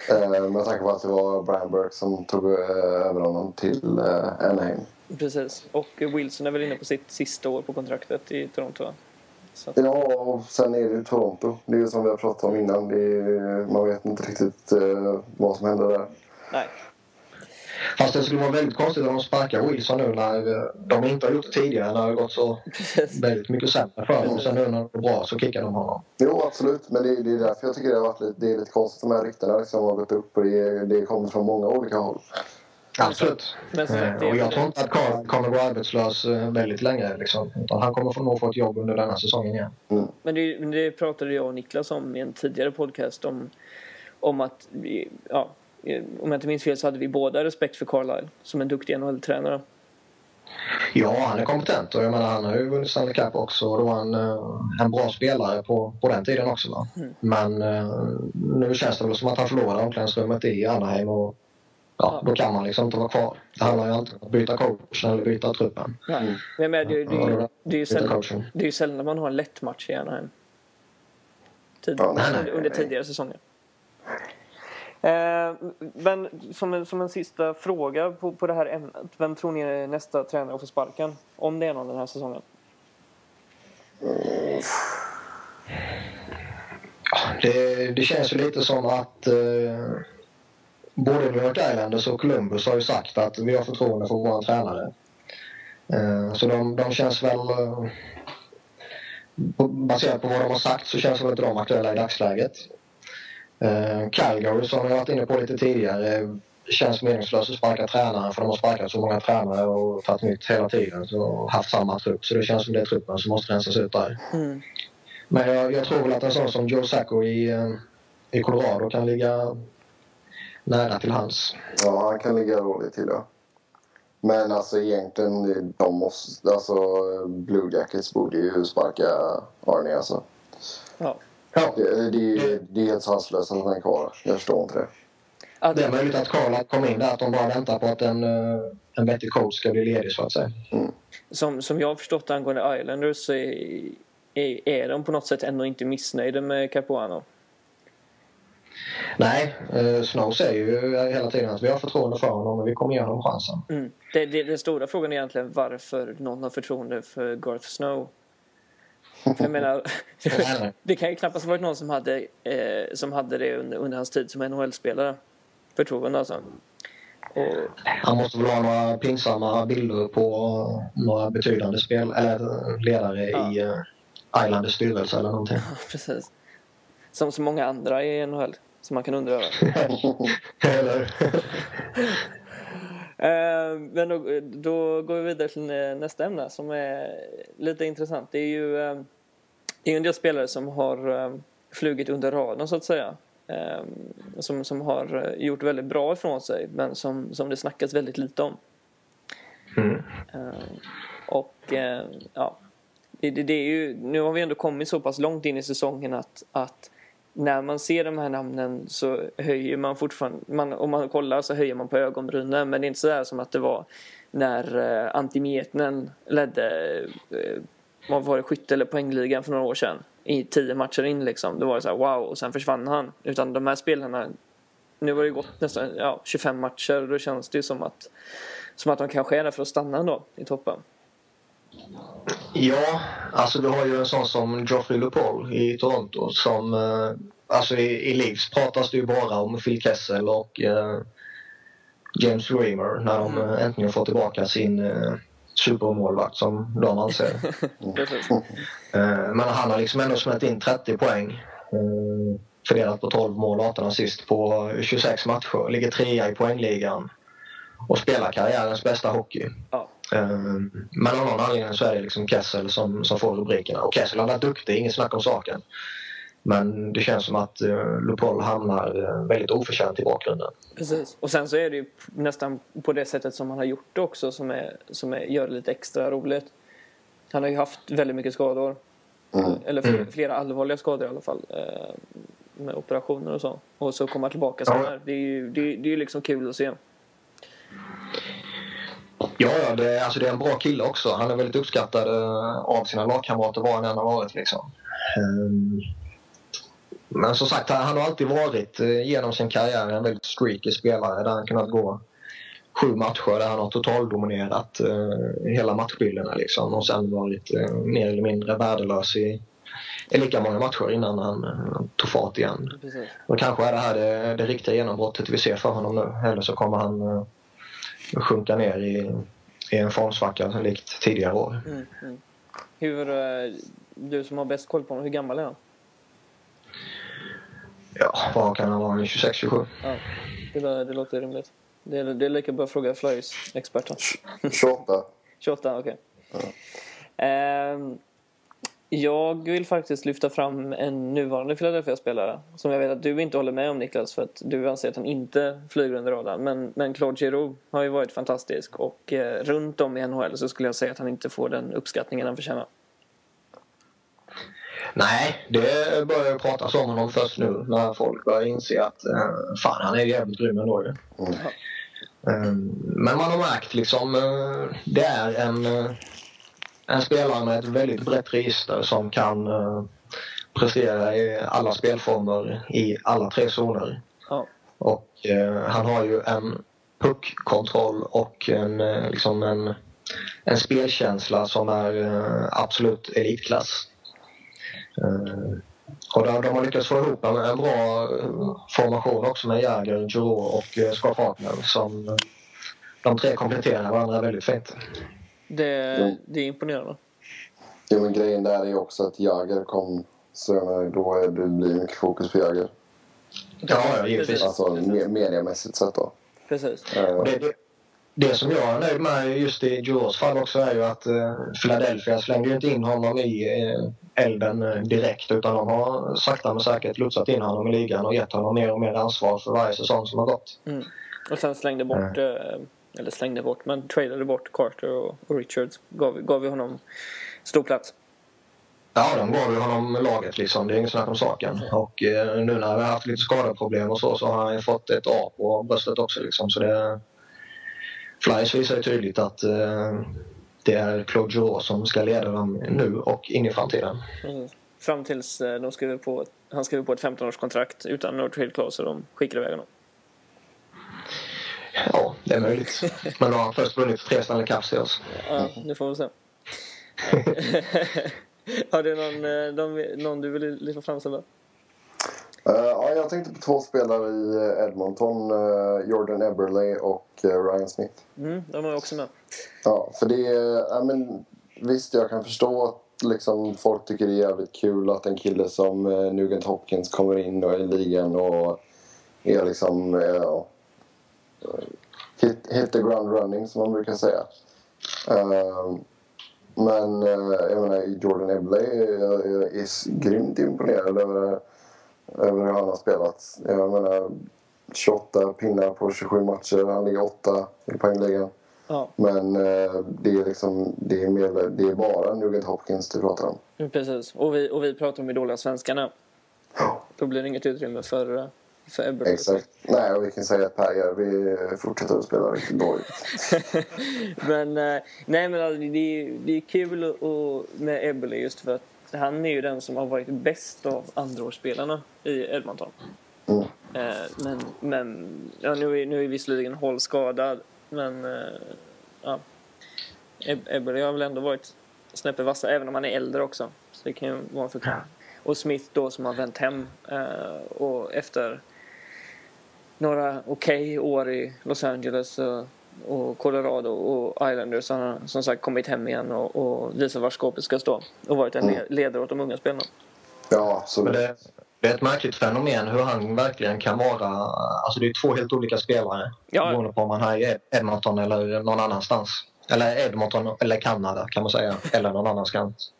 [SPEAKER 2] Okay. med tanke på att det var Brian Burke som tog över honom till Anaheim.
[SPEAKER 1] Precis. Och Wilson är väl inne på sitt sista år på kontraktet i Toronto?
[SPEAKER 2] Så. Ja, och sen är det ju Toronto. Det är ju som vi har pratat om innan. Är, man vet inte riktigt eh, vad som händer där.
[SPEAKER 1] Nej.
[SPEAKER 3] Fast det skulle vara väldigt konstigt om de sparkar Wilson nu när eh, de inte har gjort det tidigare. När det har gått så väldigt mycket sämre för dem. Sen nu när det går bra så kickar de honom.
[SPEAKER 2] Jo, absolut. Men det, det är därför jag tycker det har varit lite, det är lite konstigt de här ryktena liksom har gått upp. Och det, det kommer från många olika håll.
[SPEAKER 3] Absolut. Men, eh, och jag tror inte att Karl kommer gå arbetslös eh, väldigt länge. Liksom. Han kommer nog få ett jobb under denna säsongen igen.
[SPEAKER 2] Mm.
[SPEAKER 1] Men det, det, pratade jag och Niklas om i en tidigare podcast. Om, om att, vi, ja, om jag inte minns fel så hade vi båda respekt för Carlisle som en duktig NHL-tränare.
[SPEAKER 3] Ja, han är kompetent och jag menar han har ju vunnit Stanley Cup också och då var han eh, en bra spelare på, på den tiden också. Mm. Men nu känns det väl som att han förlorade omklädningsrummet i Anaheim och ja, då kan man liksom inte vara kvar. Det handlar ju alltid om att byta coachen eller byta truppen.
[SPEAKER 1] Nej. Men, men det, det, det, det, är ju sällan, det är ju sällan man har en lätt match i Anaheim. Tid, ja, under tidigare säsonger. Eh, men som en, som en sista fråga på, på det här ämnet. Vem tror ni är nästa tränare att få sparken? Om det är någon den här säsongen.
[SPEAKER 3] Det, det känns ju lite som att eh, både New York Islanders och Columbus har ju sagt att vi har förtroende för våra tränare. Eh, så de, de känns väl... Eh, baserat på vad de har sagt så känns väl inte de aktuella i dagsläget. Eh, Calgary, som jag varit inne på lite tidigare, känns meningslöst att sparka tränare för de har sparkat så många tränare och tagit nytt hela tiden och haft samma trupp. Så det känns som det är truppen som måste rensas ut där.
[SPEAKER 1] Mm.
[SPEAKER 3] Men jag, jag, tror väl att en sån som Joe Sacco i, i Colorado kan ligga nära till hans.
[SPEAKER 2] Ja, han kan ligga dåligt till ja. Men alltså egentligen, de måste, alltså Blue Jackets borde ju sparka Arnie alltså.
[SPEAKER 1] Ja.
[SPEAKER 2] ja. Det, det, det är helt sanslöst att han är kvar. Jag förstår inte det.
[SPEAKER 3] Ja, det är möjligt att Karl kom in där, att de bara väntar på att en, eh, en bättre coach ska bli ledig så att säga.
[SPEAKER 2] Mm.
[SPEAKER 1] Som, som jag har förstått angående Islanders så är, är, är de på något sätt ändå inte missnöjda med Capuano.
[SPEAKER 3] Nej, eh, Snow säger ju hela tiden att vi har förtroende för honom och vi kommer ge honom chansen.
[SPEAKER 1] Mm. Det, det, den stora frågan är egentligen varför någon har förtroende för Garth Snow. Jag menar, det kan ju knappast ha varit någon som hade, eh, som hade det under, under hans tid som NHL-spelare. Förtroende alltså.
[SPEAKER 3] Och... Han måste väl ha några pinsamma bilder på några betydande spel, eller ledare ja. i uh, Islanders styrelse eller någonting.
[SPEAKER 1] Ja, precis. Som så många andra i NHL som man kan undra över. Eller? uh, men då, då, går vi vidare till nästa ämne som är lite intressant. Det är ju uh, det är en del spelare som har uh, flugit under radarn så att säga. som, som har gjort väldigt bra ifrån sig men som, som det snackas väldigt lite om. Mm. och ja, det, det, det, är ju, nu har vi ändå kommit så pass långt in i säsongen att, att när man ser de här namnen så höjer man fortfarande, man, om man kollar så höjer man på ögonbrynen men det är inte sådär som att det var när eh, Antimietnen ledde eh, vad var det, skytte eller poängligan för några år sedan i tio matcher in liksom. Då var det så här, wow och sen försvann han. Utan de här spelarna, nu har det gått nästan ja, 25 matcher och då känns det ju som att, som att de kanske är där för att stanna ändå i toppen.
[SPEAKER 3] Ja, alltså du har ju en sån som Geoffrey LePaul i Toronto som... Eh, alltså i, i Leafs pratas det ju bara om Phil Kessel och eh, James Reimer när de mm. äntligen får tillbaka sin eh, supermålvakt som de anser. eh, men han har liksom ändå smält in 30 poäng. Eh, fördelat på 12 mål och 18 assist på 26 matcher. Ligger trea i poängligan och spelar karriärens bästa hockey. Ja. Ehm, men av någon anledning så är det liksom Kessel som, som får rubrikerna. Och Kessel han är duktig, inget snack om saken. Men det känns som att uh, Lupol hamnar uh, väldigt oförtjänt i bakgrunden.
[SPEAKER 1] Precis. Och sen så är det ju nästan på det sättet som han har gjort det också som, är, som är, gör det lite extra roligt. Han har ju haft väldigt mycket skador. Mm. Eller flera, mm. flera allvarliga skador i alla fall. Uh, med operationer och så. Och så komma tillbaka så här. Det är ju det, det är liksom kul att se.
[SPEAKER 3] Ja, ja det, alltså det är en bra kille också. Han är väldigt uppskattad uh, av sina lagkamrater var han än har varit. Liksom. Um, men som sagt, han har alltid varit uh, genom sin karriär en väldigt streaky spelare där han kunnat gå sju matcher där han har totaldominerat uh, hela matchbilderna liksom, och sen varit uh, mer eller mindre värdelös i, lika många matcher innan han uh, tog fart igen. Precis. Och kanske är det här det, det riktiga genombrottet vi ser för honom nu. Eller så kommer han sjunka ner i, i en formsvacka likt tidigare år. Mm, mm.
[SPEAKER 1] Hur, eh, du som har bäst koll på honom, hur gammal är han?
[SPEAKER 3] Ja, vad kan han vara? 26-27?
[SPEAKER 1] Ja, det, det låter rimligt. Det är, det är lika bra att fråga Flyers-experten.
[SPEAKER 2] 28.
[SPEAKER 1] 28, okej. Okay. Ja. Ehm, jag vill faktiskt lyfta fram en nuvarande Philadelphia-spelare som jag vet att du inte håller med om Niklas för att du anser att han inte flyger under radarn. Men, men Claude Giroux har ju varit fantastisk och eh, runt om i NHL så skulle jag säga att han inte får den uppskattningen han förtjänar.
[SPEAKER 3] Nej, det börjar pratas om honom först nu när folk börjar inse att eh, fan han är jävligt grym ändå ju. Mm. Um, men man har märkt liksom, uh, det är en uh, en spelare med ett väldigt brett register som kan uh, prestera i alla spelformer i alla tre zoner. Ja. Och uh, han har ju en puckkontroll och en, uh, liksom en, en spelkänsla som är absolut elitklass. Och de, de har lyckats få ihop en, en bra formation också med Jäger, Giroux och Scott Hartman som de tre kompletterar varandra väldigt fint.
[SPEAKER 1] Det, det är imponerande.
[SPEAKER 2] Ja, men grejen där är också att Jagr kom senare. Då är det blir mycket fokus på Jagr.
[SPEAKER 3] Ja, ja givetvis.
[SPEAKER 2] Alltså mediamässigt sett då.
[SPEAKER 1] Precis.
[SPEAKER 3] Uh, det, det, det, som jag är nöjd med just i Joes fall också är ju att uh, Philadelphia slängde ju inte in honom i uh, elden uh, direkt utan de har sakta men säkert lotsat in honom i ligan och gett honom mer och mer ansvar för varje säsong som har gått.
[SPEAKER 1] Mm. Och sen slängde bort eller slängde bort, men tradade bort Carter och, och Richards. Gav, gav vi honom stor plats.
[SPEAKER 3] Ja, de gav ju honom laget liksom. Det är inget snack om saken. Och eh, nu när vi har haft lite skadeproblem och så, så har han fått ett A på bröstet också liksom. Så det... Flyers visar ju tydligt att eh, det är Claude Giroux som ska leda dem nu och in i framtiden.
[SPEAKER 1] Mm. Fram tills eh, de skriver på, han skriver på ett 15-årskontrakt utan no trade clause och de skickar iväg honom.
[SPEAKER 3] Ja, det är möjligt. Men då har han först vunnit tre Stanley Cups i oss.
[SPEAKER 1] Ja, det får vi se. Har du någon, eh, någon, någon du vill lyfta fram Sebbe?
[SPEAKER 2] Eh, ja, jag tänkte på två spelare i eh, Edmonton. eh, Jordan Eberle och eh, Ryan Smith.
[SPEAKER 1] Mm, de är också med.
[SPEAKER 2] Ja, för det är... Men, visst, jag kan förstå att liksom, folk tycker det är jävligt kul att en kille som Nugent Hopkins kommer in och i ligan och är liksom... Ja, hit, hit the ground running, som man brukar säga. Eh, men eh, jag menar, Jordan Eberle är, är, är grymt imponerad över, över hur han har spelat. Jag menar, 28 pinnar på 27 matcher. Han ligger 8 i poängligan.
[SPEAKER 1] Ja,
[SPEAKER 2] Men eh, det är liksom, det är, mer, det är bara Nugent Hopkins du pratar om.
[SPEAKER 1] precis. Och vi, och vi pratar om hur dåliga svenskarna.
[SPEAKER 2] Ja,
[SPEAKER 1] Då blir det inget utrymme för, Ebberle.
[SPEAKER 2] exakt. Nej, och vi kan säga att Per gör. Vi fortsätter att spela riktigt dåligt.
[SPEAKER 1] men eh, nej men alltså, det, är, det är kul och, med Eberle just för att han är ju den som har varit bäst av andraårsspelarna i Edmonton.
[SPEAKER 2] Mm.
[SPEAKER 1] Eh, men men ja, nu, är, nu är visserligen Hall skadad men eh, ja. Eb- Eberle har väl ändå varit snäppet vassare även om han är äldre också. Så det kan ju vara en förklaring. Och Smith då som har vänt hem och efter några okej år i Los Angeles och, och Colorado och Islanders så har han som sagt kommit hem igen och, och visat var skåpet ska stå och varit en le- ledare åt de unga spelarna.
[SPEAKER 2] Ja, så
[SPEAKER 3] Men
[SPEAKER 2] det,
[SPEAKER 3] det, är ett märkligt fenomen hur han verkligen kan vara... Alltså det är två helt olika spelare
[SPEAKER 1] Ja.
[SPEAKER 3] beroende på om man är i Edmonton eller någon annanstans. Eller Edmonton eller Kanada kan man säga. Eller någon annanstans.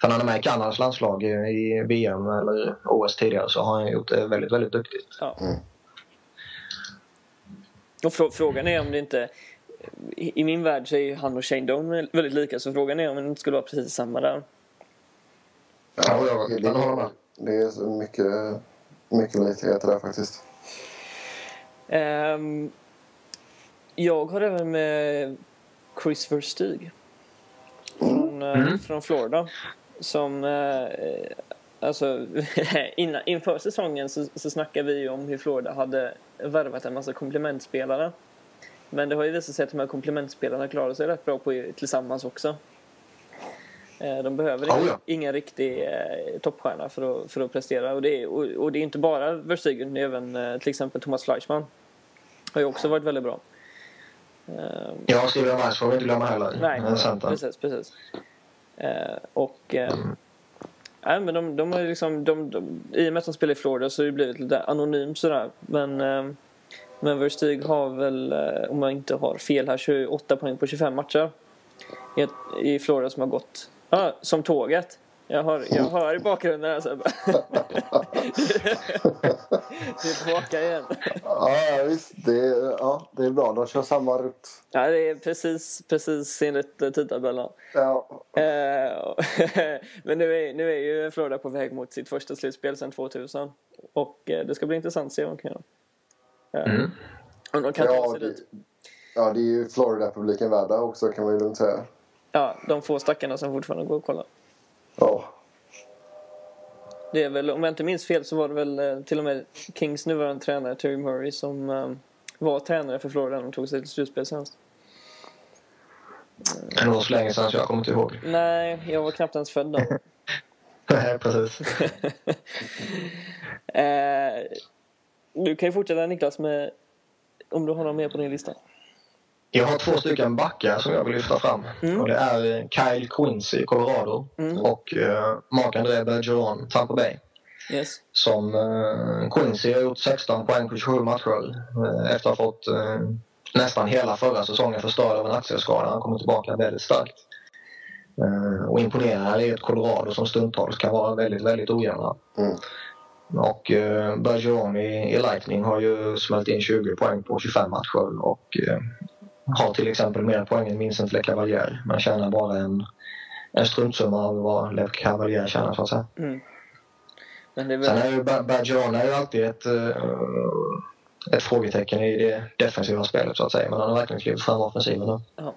[SPEAKER 3] För när han är med i Kanadas landslag i, i VM eller OS tidigare så har han gjort det väldigt, väldigt duktigt.
[SPEAKER 1] Ja.
[SPEAKER 2] Mm.
[SPEAKER 1] Och frå- frågan är om det inte... I, min värld så är ju han och Shane Doan väldigt lika så frågan är om det inte skulle vara precis samma där.
[SPEAKER 3] Ja, jag kan hålla med.
[SPEAKER 2] det är så mycket, mycket likheter där faktiskt.
[SPEAKER 1] Ehm, jag har även med Chris Verstig från, eh,
[SPEAKER 3] Mm.
[SPEAKER 1] från Florida. Som, eh, alltså, innan, inför säsongen så, så snackade vi ju om hur Florida hade värvat en massa komplementspelare. Men det har ju visat sig att de här komplementspelarna klarar sig rätt bra på tillsammans också. Eh, De behöver
[SPEAKER 3] Oh, ja.
[SPEAKER 1] ingen riktig eh, toppstjärna för att, för att prestera. Och det, är, och, och det är inte bara är även eh, till exempel Thomas Fleischmann. Har ju också varit väldigt bra. Eh,
[SPEAKER 3] Ja, Steven Weiss får vi inte glömma heller.
[SPEAKER 1] Nej, precis, precis. Eh, och... Eh, nej, men de, de har ju liksom... De, de, I och med att de spelar i Florida så har det blivit lite anonymt sådär. Men, eh, men Verstig har väl, eh, om jag inte har fel här, 28 poäng på 25 matcher. I, i Florida som har gått... ah, som tåget. Jag hör, jag hör i bakgrunden här Sebbe. Du är tillbaka igen.
[SPEAKER 2] Ja, visst. Det, är- ja, det är bra. De kör samma rutt.
[SPEAKER 1] Ja, det är precis, precis enligt eh, tidtabellen.
[SPEAKER 2] Ja,
[SPEAKER 1] Eh, Men nu är, nu är ju Florida på väg mot sitt första slutspel sedan 2000. Och eh, det ska bli intressant att se vad de kan göra.
[SPEAKER 3] Mm.
[SPEAKER 1] Om de kan ta
[SPEAKER 2] ja,
[SPEAKER 1] sig
[SPEAKER 2] det,
[SPEAKER 1] dit.
[SPEAKER 2] ja, det är ju Florida-publiken värda också kan man ju lugnt säga.
[SPEAKER 1] Ja, de få stackarna som fortfarande går och kollar.
[SPEAKER 2] Ja,
[SPEAKER 1] Det är väl, om jag inte minns fel så var det väl eh, till och med Kings nuvarande tränare Terry Murray som eh, var tränare för Florida när de tog sig till slutspel senast.
[SPEAKER 3] Det var så länge sedan så jag kommer inte ihåg.
[SPEAKER 1] Nej, jag var knappt ens född då.
[SPEAKER 3] Nej, precis.
[SPEAKER 1] eh, du kan ju fortsätta Niklas med om du har någon mer på din lista.
[SPEAKER 3] Jag har två stycken backar som jag vill lyfta fram.
[SPEAKER 1] Mm.
[SPEAKER 3] Och det är eh, Kyle Quincy Colorado
[SPEAKER 1] Mm.
[SPEAKER 3] och uh, Marc-André Bergeron, Tampa Bay.
[SPEAKER 1] Yes.
[SPEAKER 3] Som uh, Quincy har gjort 16 poäng på 27 matcher eh, efter att ha fått eh, nästan hela förra säsongen förstörd av en axelskada. Han kommer tillbaka väldigt starkt. Eh, och imponerar i ett Colorado som stundtals kan vara väldigt, väldigt ojämna.
[SPEAKER 2] Mm.
[SPEAKER 3] Och uh, Bergeron i, i Lightning har ju smält in 20 poäng på 25 matcher och eh, har till exempel mer poäng än Vincent LeCavalier men tjänar bara en, en struntsumma av vad LeCavalier tjänar så att säga.
[SPEAKER 1] Mm. Men det är
[SPEAKER 3] Sen är ju Ber- Bergeron är ju alltid ett, eh, ett frågetecken i det defensiva spelet så att säga men han har verkligen klivit fram offensiven nu.
[SPEAKER 1] Ja.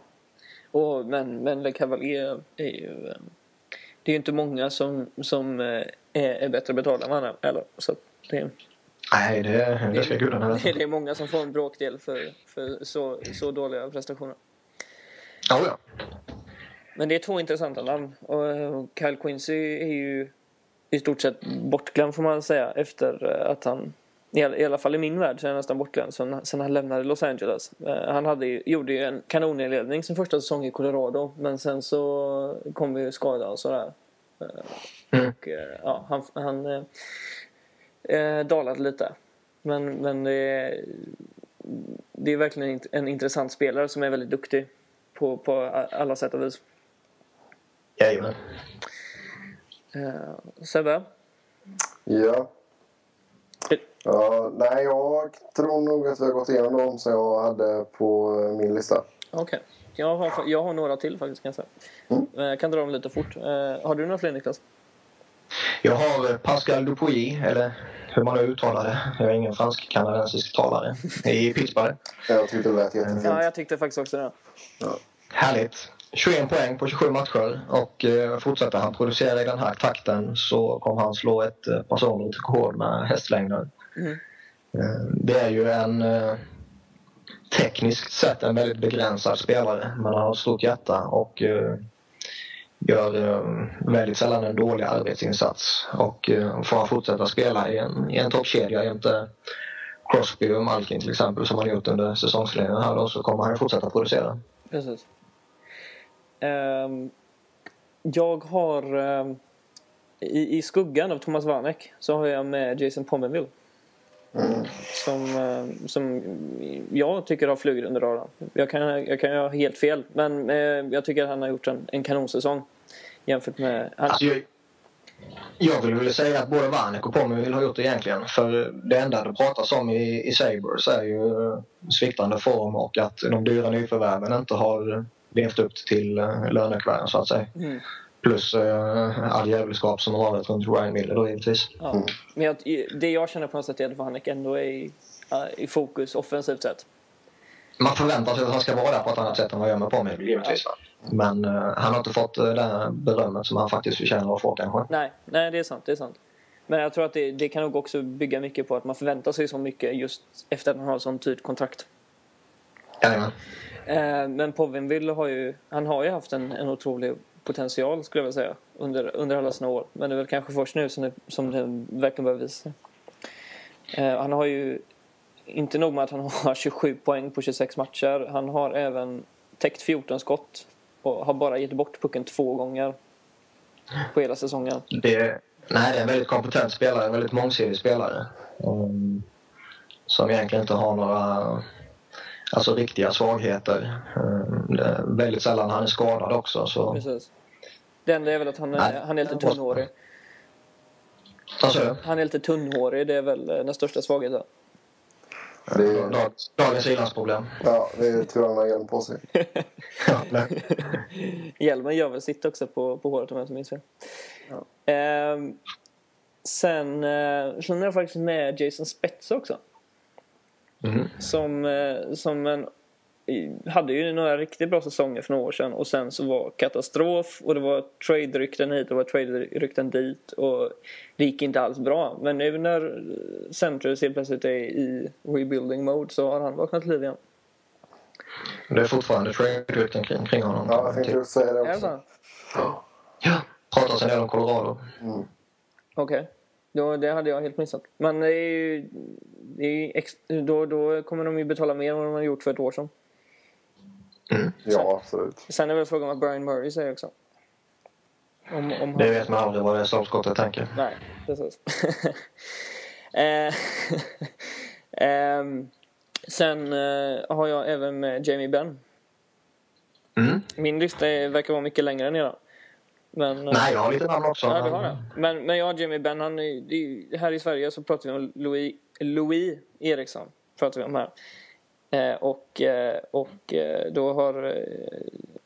[SPEAKER 1] Och, men, men Le Cavalier är ju... eh, det är ju inte många som, som är, är bättre betalda än varandra. Eller, så det,
[SPEAKER 3] Nej, det, det ska gudarna veta.
[SPEAKER 1] det är många som får en bråkdel för, för så, så dåliga prestationer.
[SPEAKER 3] Ja, ja.
[SPEAKER 1] Men det är två intressanta namn. Och Kyle Quincy är ju i stort sett bortglömd får man säga efter att han i alla fall i min värld så är han nästan bortglömd sen, sen han lämnade Los Angeles. han hade, gjorde ju en kanoninledning sin första säsong i Colorado men sen så kom ju skada och sådär.
[SPEAKER 3] Mm.
[SPEAKER 1] Och, ja, han, han eh, dalade lite. Men, men det, är, det är verkligen en intressant spelare som är väldigt duktig på, på alla sätt och vis.
[SPEAKER 3] Jajamän.
[SPEAKER 1] Eh, Sebbe?
[SPEAKER 2] Ja. Ja, nej, jag tror nog att vi har gått igenom dem som jag hade på min lista.
[SPEAKER 1] Okej. Okay. Jag, har, jag har några till faktiskt kan jag säga. Mm. Jag kan dra dem lite fort. Eh, har du några fler Niklas?
[SPEAKER 3] Jag har Pascal Dupuy, eller hur man nu uttalar det. Jag är ingen fransk-kanadensisk talare. I Pittsburgh.
[SPEAKER 2] Jag tyckte det lät jättefint.
[SPEAKER 1] Ja, jag tyckte faktiskt också det.
[SPEAKER 3] Ja. Härligt. 21 poäng på 27 matcher och eh, fortsätter han producera i den här takten så kommer han slå ett eh, personligt rekord med hästlängder. Mm. Eh, det är ju en eh, tekniskt sett en väldigt begränsad spelare men han har ett stort hjärta och eh, gör eh, väldigt sällan en dålig arbetsinsats. Och eh, får han fortsätta spela i en, i en toppkedja jämte Crosby och Malkin till exempel som han gjort under säsongsledningen här då så kommer han fortsätta producera.
[SPEAKER 1] Precis. Um, jag har um, i, i, skuggan av Thomas Vanek så har jag med Jason Pommenville. Mm. Som, um, som jag tycker har flugit under radarn. Jag kan, jag kan ha helt fel men uh, jag tycker att han har gjort en, en kanonsäsong. Jämfört med... Han...
[SPEAKER 3] Alltså, jag, jag vill väl säga att både Vanek och Pominville har gjort det egentligen. För det enda det pratas om i, i Sabres är ju sviktande form och att de dyra nyförvärven inte har levt upp till lönekvären så att säga. Mm. Plus uh, all djävulskap som har varit runt Ryan Miller då givetvis.
[SPEAKER 1] Ja. Mm. Men jag, det jag känner på något sätt är att Vanek ändå är i, uh, i fokus offensivt sett.
[SPEAKER 3] Man förväntar sig att han ska vara där på ett annat sätt än vad jag gör med Pommy givetvis. Ja. Men uh, han har inte fått uh, det berömmet som han faktiskt förtjänar att få kanske.
[SPEAKER 1] Nej, nej det är sant. Det är sant. Men jag tror att det, det kan nog också bygga mycket på att man förväntar sig så mycket just efter att man har sån typ kontrakt.
[SPEAKER 3] Jajamän.
[SPEAKER 1] Eh, men Povinville har ju, han har ju haft en, en otrolig potential skulle jag vilja säga under, under alla sina år. Men det är väl kanske först nu som det, som det verkligen börjar visa. Eh, han har ju inte nog med att han har 27 poäng på 26 matcher. Han har även täckt 14 skott och har bara gett bort pucken två gånger på hela säsongen.
[SPEAKER 3] Det, nej, det är en väldigt kompetent spelare, en väldigt mångsidig spelare. Um, som egentligen inte har några alltså riktiga svagheter. Eh, väldigt sällan han är skadad också. Så.
[SPEAKER 1] Precis. Det enda är väl att han är, han är lite tunnhårig.
[SPEAKER 3] Alltså.
[SPEAKER 1] Han är lite tunnhårig, det är väl den största svagheten.
[SPEAKER 3] Det är... Dagens ilandsproblem.
[SPEAKER 2] Ja, det är tur han har hjälm på sig.
[SPEAKER 1] Hjälmen gör väl sitt också på, på håret om jag inte minns fel. Ja. Eh, sen eh, känner jag faktiskt med Jason Spets också. Mm. Som, eh, som en, hade ju några riktigt bra säsonger för några år sedan och sen så var katastrof och det var trade-rykten hit och var trade-rykten dit och det gick inte alls bra. Men nu när Centrus helt plötsligt är i rebuilding mode så har han vaknat till liv igen.
[SPEAKER 3] Det är fortfarande trade-rykten kring, kring honom.
[SPEAKER 2] Ja, jag tänkte just säga det också.
[SPEAKER 3] Ja, pratas en del om Colorado. Mm.
[SPEAKER 1] Okej. Okay. Då, det hade jag helt missat. Men det är ju, det är ex, då, då kommer de ju betala mer än vad de har gjort för ett år sedan.
[SPEAKER 2] Mm. Ja, absolut.
[SPEAKER 1] Sen är väl frågan vad Brian Murray säger också.
[SPEAKER 3] Om, om han... Det vet man aldrig vad det stolpskottet tänker.
[SPEAKER 1] Nej, precis. eh, eh, sen eh, har jag även med Jamie Benn. Mm. Min lista verkar vara mycket längre än era.
[SPEAKER 3] Men, Nej, jag har lite namn också.
[SPEAKER 1] Ja, du har det. Men, men jag och Jimmy Benn, han, är, här i Sverige så pratar vi om Louis, Louis Eriksson. Pratar vi om här. Eh, och, eh, och eh, då har,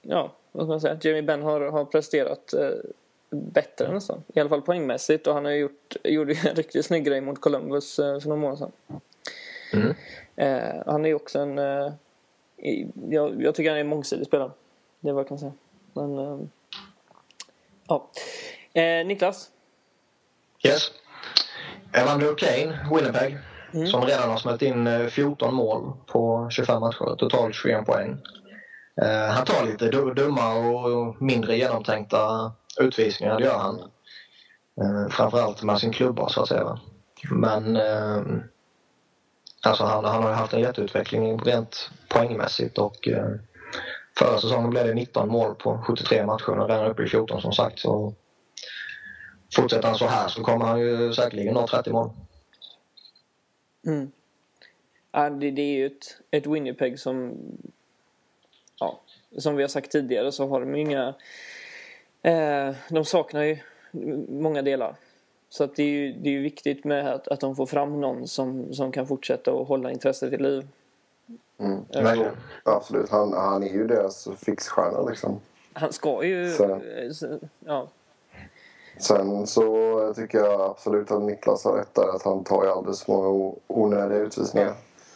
[SPEAKER 1] ja, vad ska man säga, Jimmy Benn har, har presterat bättre nästan. I alla fall poängmässigt och han har gjort, gjorde en riktigt snygg grej mot Columbus för några månader sedan. Mm. han är ju också en, jag, jag tycker han är en mångsidig spelare. Det är vad jag kan säga. Men, Ja. Niklas?
[SPEAKER 3] Yes. Evander Kane, Winnipeg, mm. som redan har smält in eh, 14 mål på 25 matcher, totalt 21 poäng. Eh, han tar lite dumma och mindre genomtänkta utvisningar, det gör han. Eh, framförallt med sin klubba, så att säga. Men alltså han, han har haft en jätteutveckling rent poängmässigt och förra säsongen blev det 19 mål på 73 matcher och redan uppe i 14 som sagt. Så fortsätter han så här så kommer han ju säkerligen nå 30 mål.
[SPEAKER 1] Mm. Ja, det, det är ju ett, ett Winnipeg som ja, som vi har sagt tidigare så har de inga eh, de saknar ju många delar. Så att det är ju det är viktigt med att, att de får fram någon som, som kan fortsätta och hålla intresset i liv.
[SPEAKER 2] Mm. Verkligen. Absolut. Han, han är ju deras fixstjärna liksom.
[SPEAKER 1] Han ska ju... Så. Ja.
[SPEAKER 2] Sen så tycker jag absolut att Niklas har rätt där. Att han tar ju alldeles för många onödiga utvisningar.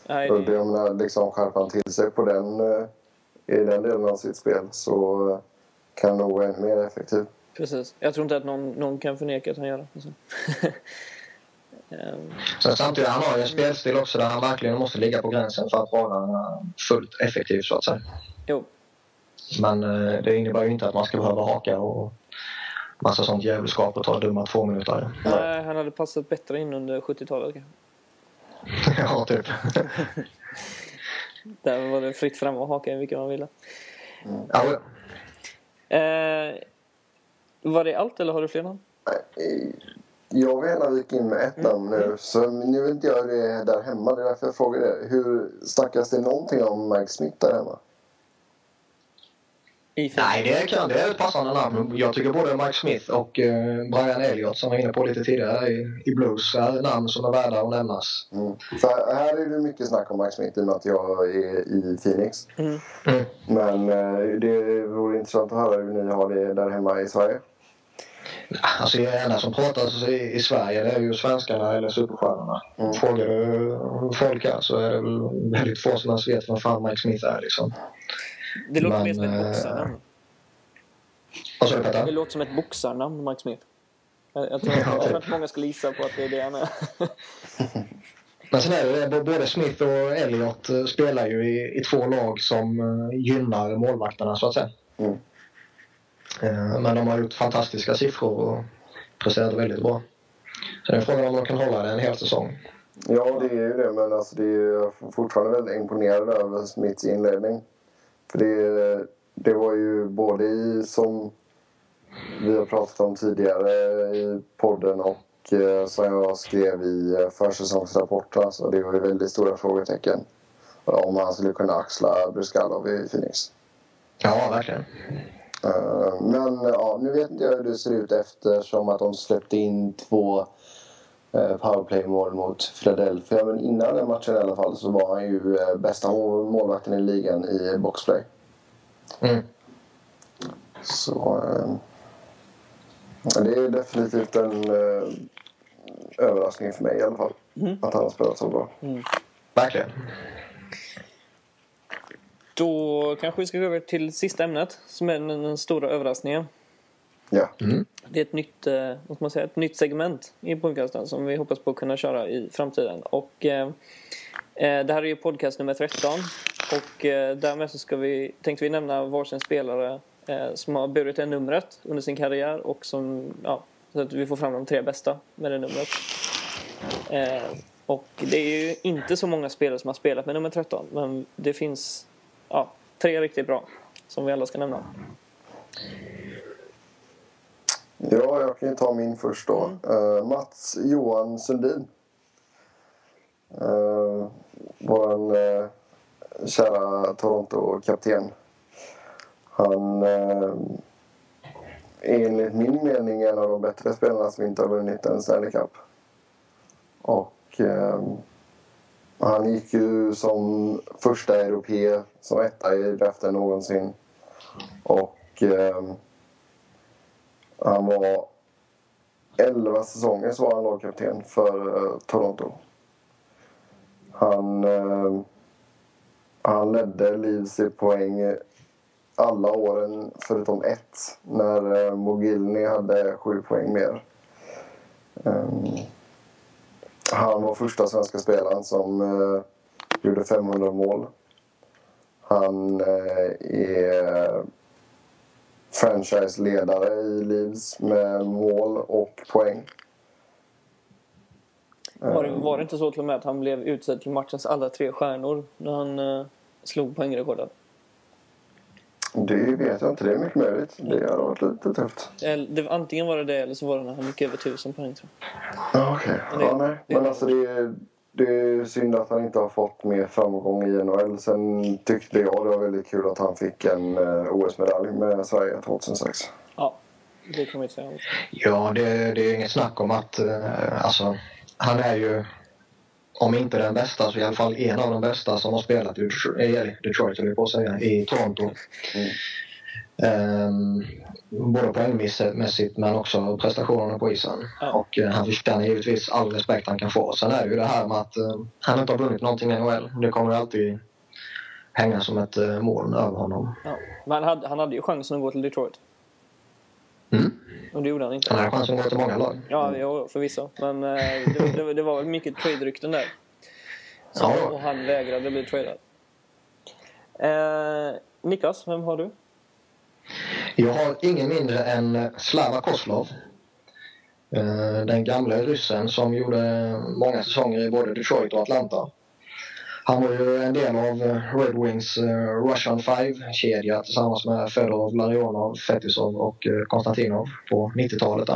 [SPEAKER 2] Nej, det... det menar, liksom skärper han till sig på den, eh, i den delen av sitt spel så kan han nog vara ännu mer effektiv.
[SPEAKER 1] Precis. Jag tror inte att någon, någon kan förneka att han gör det. Alltså.
[SPEAKER 3] um. Sen samtidigt, han har ju en spelstil också där han verkligen måste ligga på gränsen för att vara fullt effektiv så att säga.
[SPEAKER 1] Jo.
[SPEAKER 3] Men eh, det innebär ju inte att man ska behöva haka och massa sånt djävulskap och ta dumma två minuter.
[SPEAKER 1] Nej, han hade passat bättre in under 70-talet kanske.
[SPEAKER 3] ja, typ.
[SPEAKER 1] Där var det fritt fram att haka in vilka man ville.
[SPEAKER 3] Mm. Ja, ja.
[SPEAKER 1] Eh, var det allt eller har du fler namn?
[SPEAKER 2] Jag vill gärna vika in med ett namn nu. Mm. Så nu vill inte jag det där hemma. Det är därför jag frågar det. Hur snackas det någonting om Mike Smith där hemma?
[SPEAKER 3] Nej, det, kan, det är ett passande namn. Jag tycker både Mike Smith och uh, Brian Elliott som var inne på lite tidigare i, i Blues är namn som är värda att nämnas.
[SPEAKER 2] Mm. För här är det mycket snack om Mike Smith i och med att jag är i Phoenix. Mm. Mm. Men uh, det vore intressant att höra hur ni har det där hemma i Sverige.
[SPEAKER 3] Alltså det enda som pratas i, i Sverige det är ju svenskarna eller superstjärnorna. Mm. Frågar du folk här så är det väl väldigt få som ens vet vem fan Mike Smith är liksom.
[SPEAKER 1] Det låter mer som ett eh, boxarnamn.
[SPEAKER 3] Petter?
[SPEAKER 1] Det låter som ett boxarnamn, Mike Smith. Jag, jag, tror, ja, jag tror att många skulle gissa på att det är det han är.
[SPEAKER 3] Men sen är det både Smith och Elliot eh, spelar ju i, i två lag som eh, gynnar målvakterna så att säga. Mm. Men de har gjort fantastiska siffror och presterat väldigt bra. Så det är frågan om de kan hålla det en hel säsong.
[SPEAKER 2] Ja, det är ju det. Men alltså, det är fortfarande väldigt imponerad över Smiths inledning. För det, det var ju både i, som vi har pratat om tidigare i podden och eh, som jag skrev i eh, försäsongsrapporten. Alltså det var ju väldigt stora frågetecken om han skulle kunna axla Bruskalov i Phoenix.
[SPEAKER 3] Ja, verkligen.
[SPEAKER 2] Uh, men ja, nu vet inte jag hur det ser ut eftersom att de släppte in två powerplay-mål mot Philadelphia. Men innan den matchen i alla fall så var han ju uh, bästa målvakten i ligan i boxplay. Mm. Så eh, det är definitivt en eh, överraskning för mig i alla fall. Mm. Att han har spelat så bra. Mm.
[SPEAKER 3] Verkligen.
[SPEAKER 1] Då kanske vi ska gå över till sista ämnet som är den stora överraskningen.
[SPEAKER 2] Ja.
[SPEAKER 1] Mm. Det är ett nytt, eh, vad man säga, ett nytt segment i podcasten som vi hoppas på att kunna köra i framtiden. Och, eh, eh det här är ju podcast nummer 13 och eh, därmed så ska vi, tänkte vi nämna varsin spelare eh, som har burit det numret under sin karriär och som, ja, så att vi får fram de tre bästa med det numret. Eh, och det är ju inte så många spelare som har spelat med nummer 13 men det finns ja, tre riktigt bra som vi alla ska nämna.
[SPEAKER 2] Ja, jag kan ju ta min först då. Mm. Uh, Mats Johan Sundin. Uh, våran uh, kära Toronto-kapten. Han eh, är enligt min mening en av de bättre spelarna som inte har vunnit en Stanley Cup. Och eh, han gick ju som första europé, som etta i draften någonsin. Och eh, han var 11 säsonger så var han lagkapten för eh, Toronto. Han eh, han ledde Leeds i poäng alla åren förutom ett när eh, Mogilny hade sju poäng mer. Eh, han var första svenska spelaren som eh, gjorde 500 mål. Han eh, är franchise-ledare i Leeds med mål och poäng.
[SPEAKER 1] Var det, var det inte så till och med att han blev utsedd till matchens alla tre stjärnor när han uh, slog poängrekordet?
[SPEAKER 2] Det vet jag inte. Det är mycket möjligt. Det har varit lite tufft.
[SPEAKER 1] Det, antingen var det det eller så var det när han gick över tusen poäng. Tror
[SPEAKER 2] jag. Ja, okej. Okay. Ja, nej. Men alltså det är, det är synd att han inte har fått mer framgång i NHL. Sen tyckte jag det var väldigt kul att han fick en uh, OS-medalj med Sverige 2006.
[SPEAKER 1] Ja, det kan man inte säga.
[SPEAKER 3] Ja, det, det är inget snack om att uh, alltså, han är ju om inte den bästa så i alla fall en av de bästa som har spelat i Detroit, eller på att säga, i Toronto. Mm. Um, både poängmässigt men också prestationerna på isen. Ja. Och uh, han förtjänar givetvis all respekt han kan få. Sen är det ju det här med att uh, han inte har vunnit någonting i NHL. Det kommer alltid hänga som ett uh, moln över honom.
[SPEAKER 1] Ja. Men han hade, han hade ju chansen att gå till Detroit.
[SPEAKER 3] Mm.
[SPEAKER 1] Och det gjorde han inte.
[SPEAKER 3] Han hade chansen att gå till många lag.
[SPEAKER 1] Ja, jo, förvisso. Men eh, det, det, det, var väl mycket trade-rykten där. Så, ja. Och han vägrade bli tradad. Eh, Niklas, vem har du?
[SPEAKER 3] Jag har ingen mindre än Slava Koslov. Eh, den gamla ryssen som gjorde många säsonger i både Detroit och Atlanta. Han var ju en del av Red Wings eh, Russian Five-kedja tillsammans med Fedorov, Larionov, Fetisov och eh, Konstantinov på 90-talet.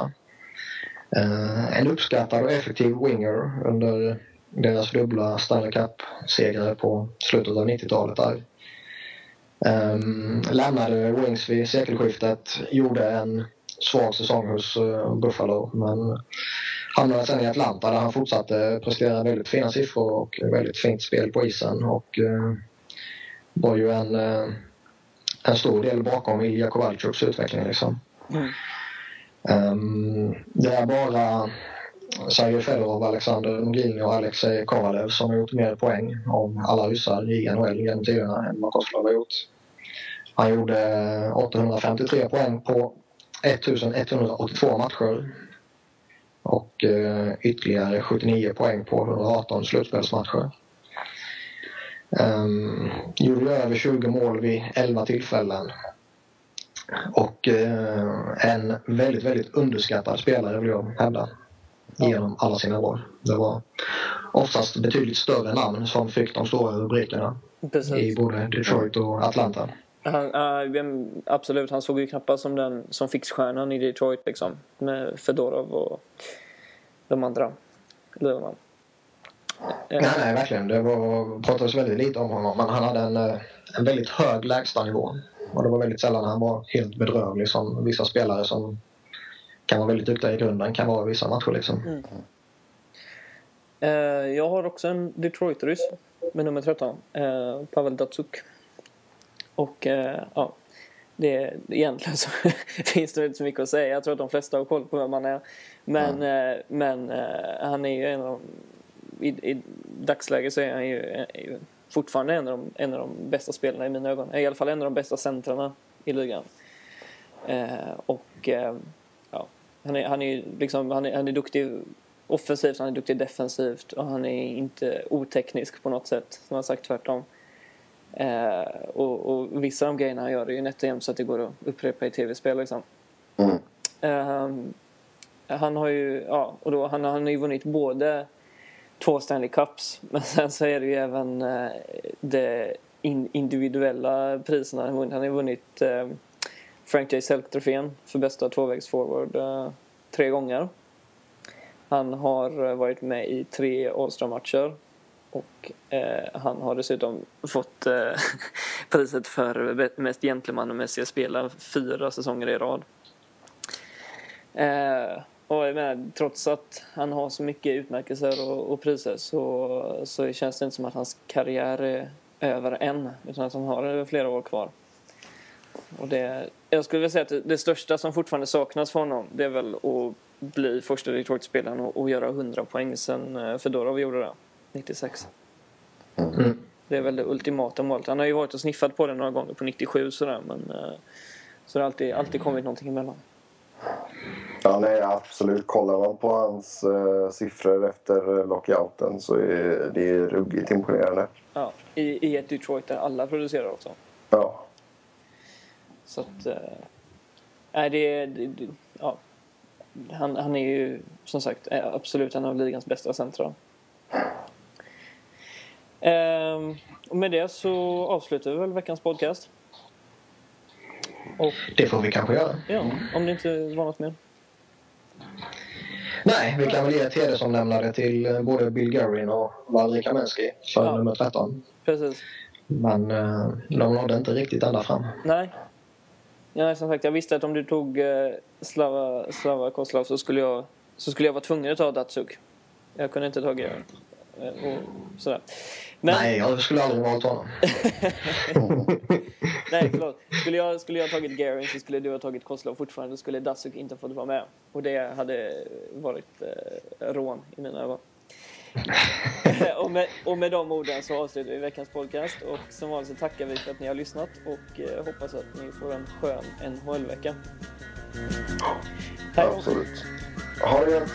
[SPEAKER 3] En uppskattad och effektiv winger under deras dubbla Stanley Cup-segrar på slutet av 90-talet. Um, lämnade Wings vid sekelskiftet, gjorde en svag säsong hos Buffalo men hamnade sen i Atlanta där han fortsatte prestera väldigt fina siffror och väldigt fint spel på isen och eh, var ju en, eh, en stor del bakom Ilja Kovalchuks utveckling. Liksom. Mm. Um, det är bara Sergej Fedorov, Alexander Mogilny och Alexej Kovalev som har gjort mer poäng av alla ryssar i NHL genom tiderna än vad Koslov har gjort. Han gjorde eh, 853 poäng på 1182 matcher och eh, ytterligare 79 poäng på 118 slutspelsmatcher. Um, gjorde över 20 mål vid 11 tillfällen. Och uh, en väldigt, väldigt underskattad spelare vill jag hävda. Genom alla sina år. Det var oftast betydligt större namn som fick de stora rubrikerna. Precis. I både Detroit och Atlanta.
[SPEAKER 1] Han, uh, absolut, han såg ju knappast som den som fixstjärnan i Detroit liksom. Med Fedorov och de andra
[SPEAKER 3] livorna. Nej, nej, verkligen. Det var, pratades väldigt lite om honom. Men han hade en, eh, en väldigt hög lägstanivå. Och det var väldigt sällan han var helt bedrövlig som vissa spelare som kan vara väldigt duktiga i grunden kan vara i vissa matcher. Liksom. Mm.
[SPEAKER 1] Uh, jag har också en Detroit-ryss med nummer 13. Uh, eh, Pavel Datsuk. Och uh, ja, det, egentligen så finns det inte så mycket att säga. Jag tror att de flesta har koll på vem han är. Men, mm. men eh, han är ju en av de, i, i dagsläget så är han ju, är ju fortfarande en av, de, en av de bästa spelarna i mina ögon. I alla fall en av de bästa centrarna i ligan. Eh, och eh, han är, han är liksom, han är, han är duktig offensivt, han är duktig defensivt och han är inte oteknisk på något sätt. Som jag sagt tvärtom. Eh, och, och, vissa av de grejerna han gör är ju nätt och jämnt så att det går att upprepa i tv-spel liksom. Mm. Eh, han har ju, ja, och då, han, han har ju vunnit både två Stanley Cups men sen så är det ju även eh, det in, individuella priserna. Han har ju vunnit eh, Frank J. Selk-trofén för bästa tvåvägsforward eh, tre gånger. Han har eh, varit med i tre Allstar-matcher och eh, han har dessutom fått eh, priset för mest gentlemannamässiga spelare fyra säsonger i rad. Eh, och jag menar, trots att han har så mycket utmärkelser och, och, priser så, så känns det inte som att hans karriär är över än. Utan att han har flera år kvar. Och det, jag skulle vilja säga att det, största som fortfarande saknas för honom det är väl att bli första Detroit-spelaren och, och göra 100 poäng sen eh, Fedorov gjorde det. 96.
[SPEAKER 3] Mm.
[SPEAKER 1] Det är väl det ultimata målet. Han har ju varit och sniffat på det några gånger på 97 sådär men eh, så det har alltid, alltid kommit någonting emellan.
[SPEAKER 2] Ja, nej, absolut. Kollar man på hans uh, siffror efter lockouten så är det ruggigt imponerande.
[SPEAKER 1] Ja, i, i ett Detroit där alla producerar också.
[SPEAKER 2] Ja.
[SPEAKER 1] Så att... Uh, nej, det, det, det, ja. Han, han är ju som sagt absolut en av ligans bästa centra. Um, och med det så avslutar vi väl veckans podcast.
[SPEAKER 3] Och, det får vi kanske göra.
[SPEAKER 1] Ja, om det inte var något mer.
[SPEAKER 3] Nej, vi kan väl ge ett hedersomnämnare till eh, både Bill Guerin och Valery Kamensky för ja. nummer 13.
[SPEAKER 1] Precis.
[SPEAKER 3] Men de nådde inte riktigt ända fram.
[SPEAKER 1] Nej. Ja, som sagt, jag visste att om du tog uh, Slava, Slava Koslav så skulle, jag, så skulle jag vara tvungen att ta Datsuk. Jag kunde inte ta Guerin. Uh, och sådär.
[SPEAKER 3] Men... Nej, jag skulle aldrig valt honom.
[SPEAKER 1] Nej, förlåt. Skulle jag, skulle jag tagit Garin så skulle du ha tagit Koslov fortfarande. Då skulle Datsuk inte fått vara med. Och det hade varit eh, rån i mina ögon. och, med, och med de orden så avslutar vi veckans podcast. Och som vanligt så tackar vi för att ni har lyssnat och eh, hoppas att ni får en skön NHL-vecka.
[SPEAKER 2] Absolut. Ha det gött.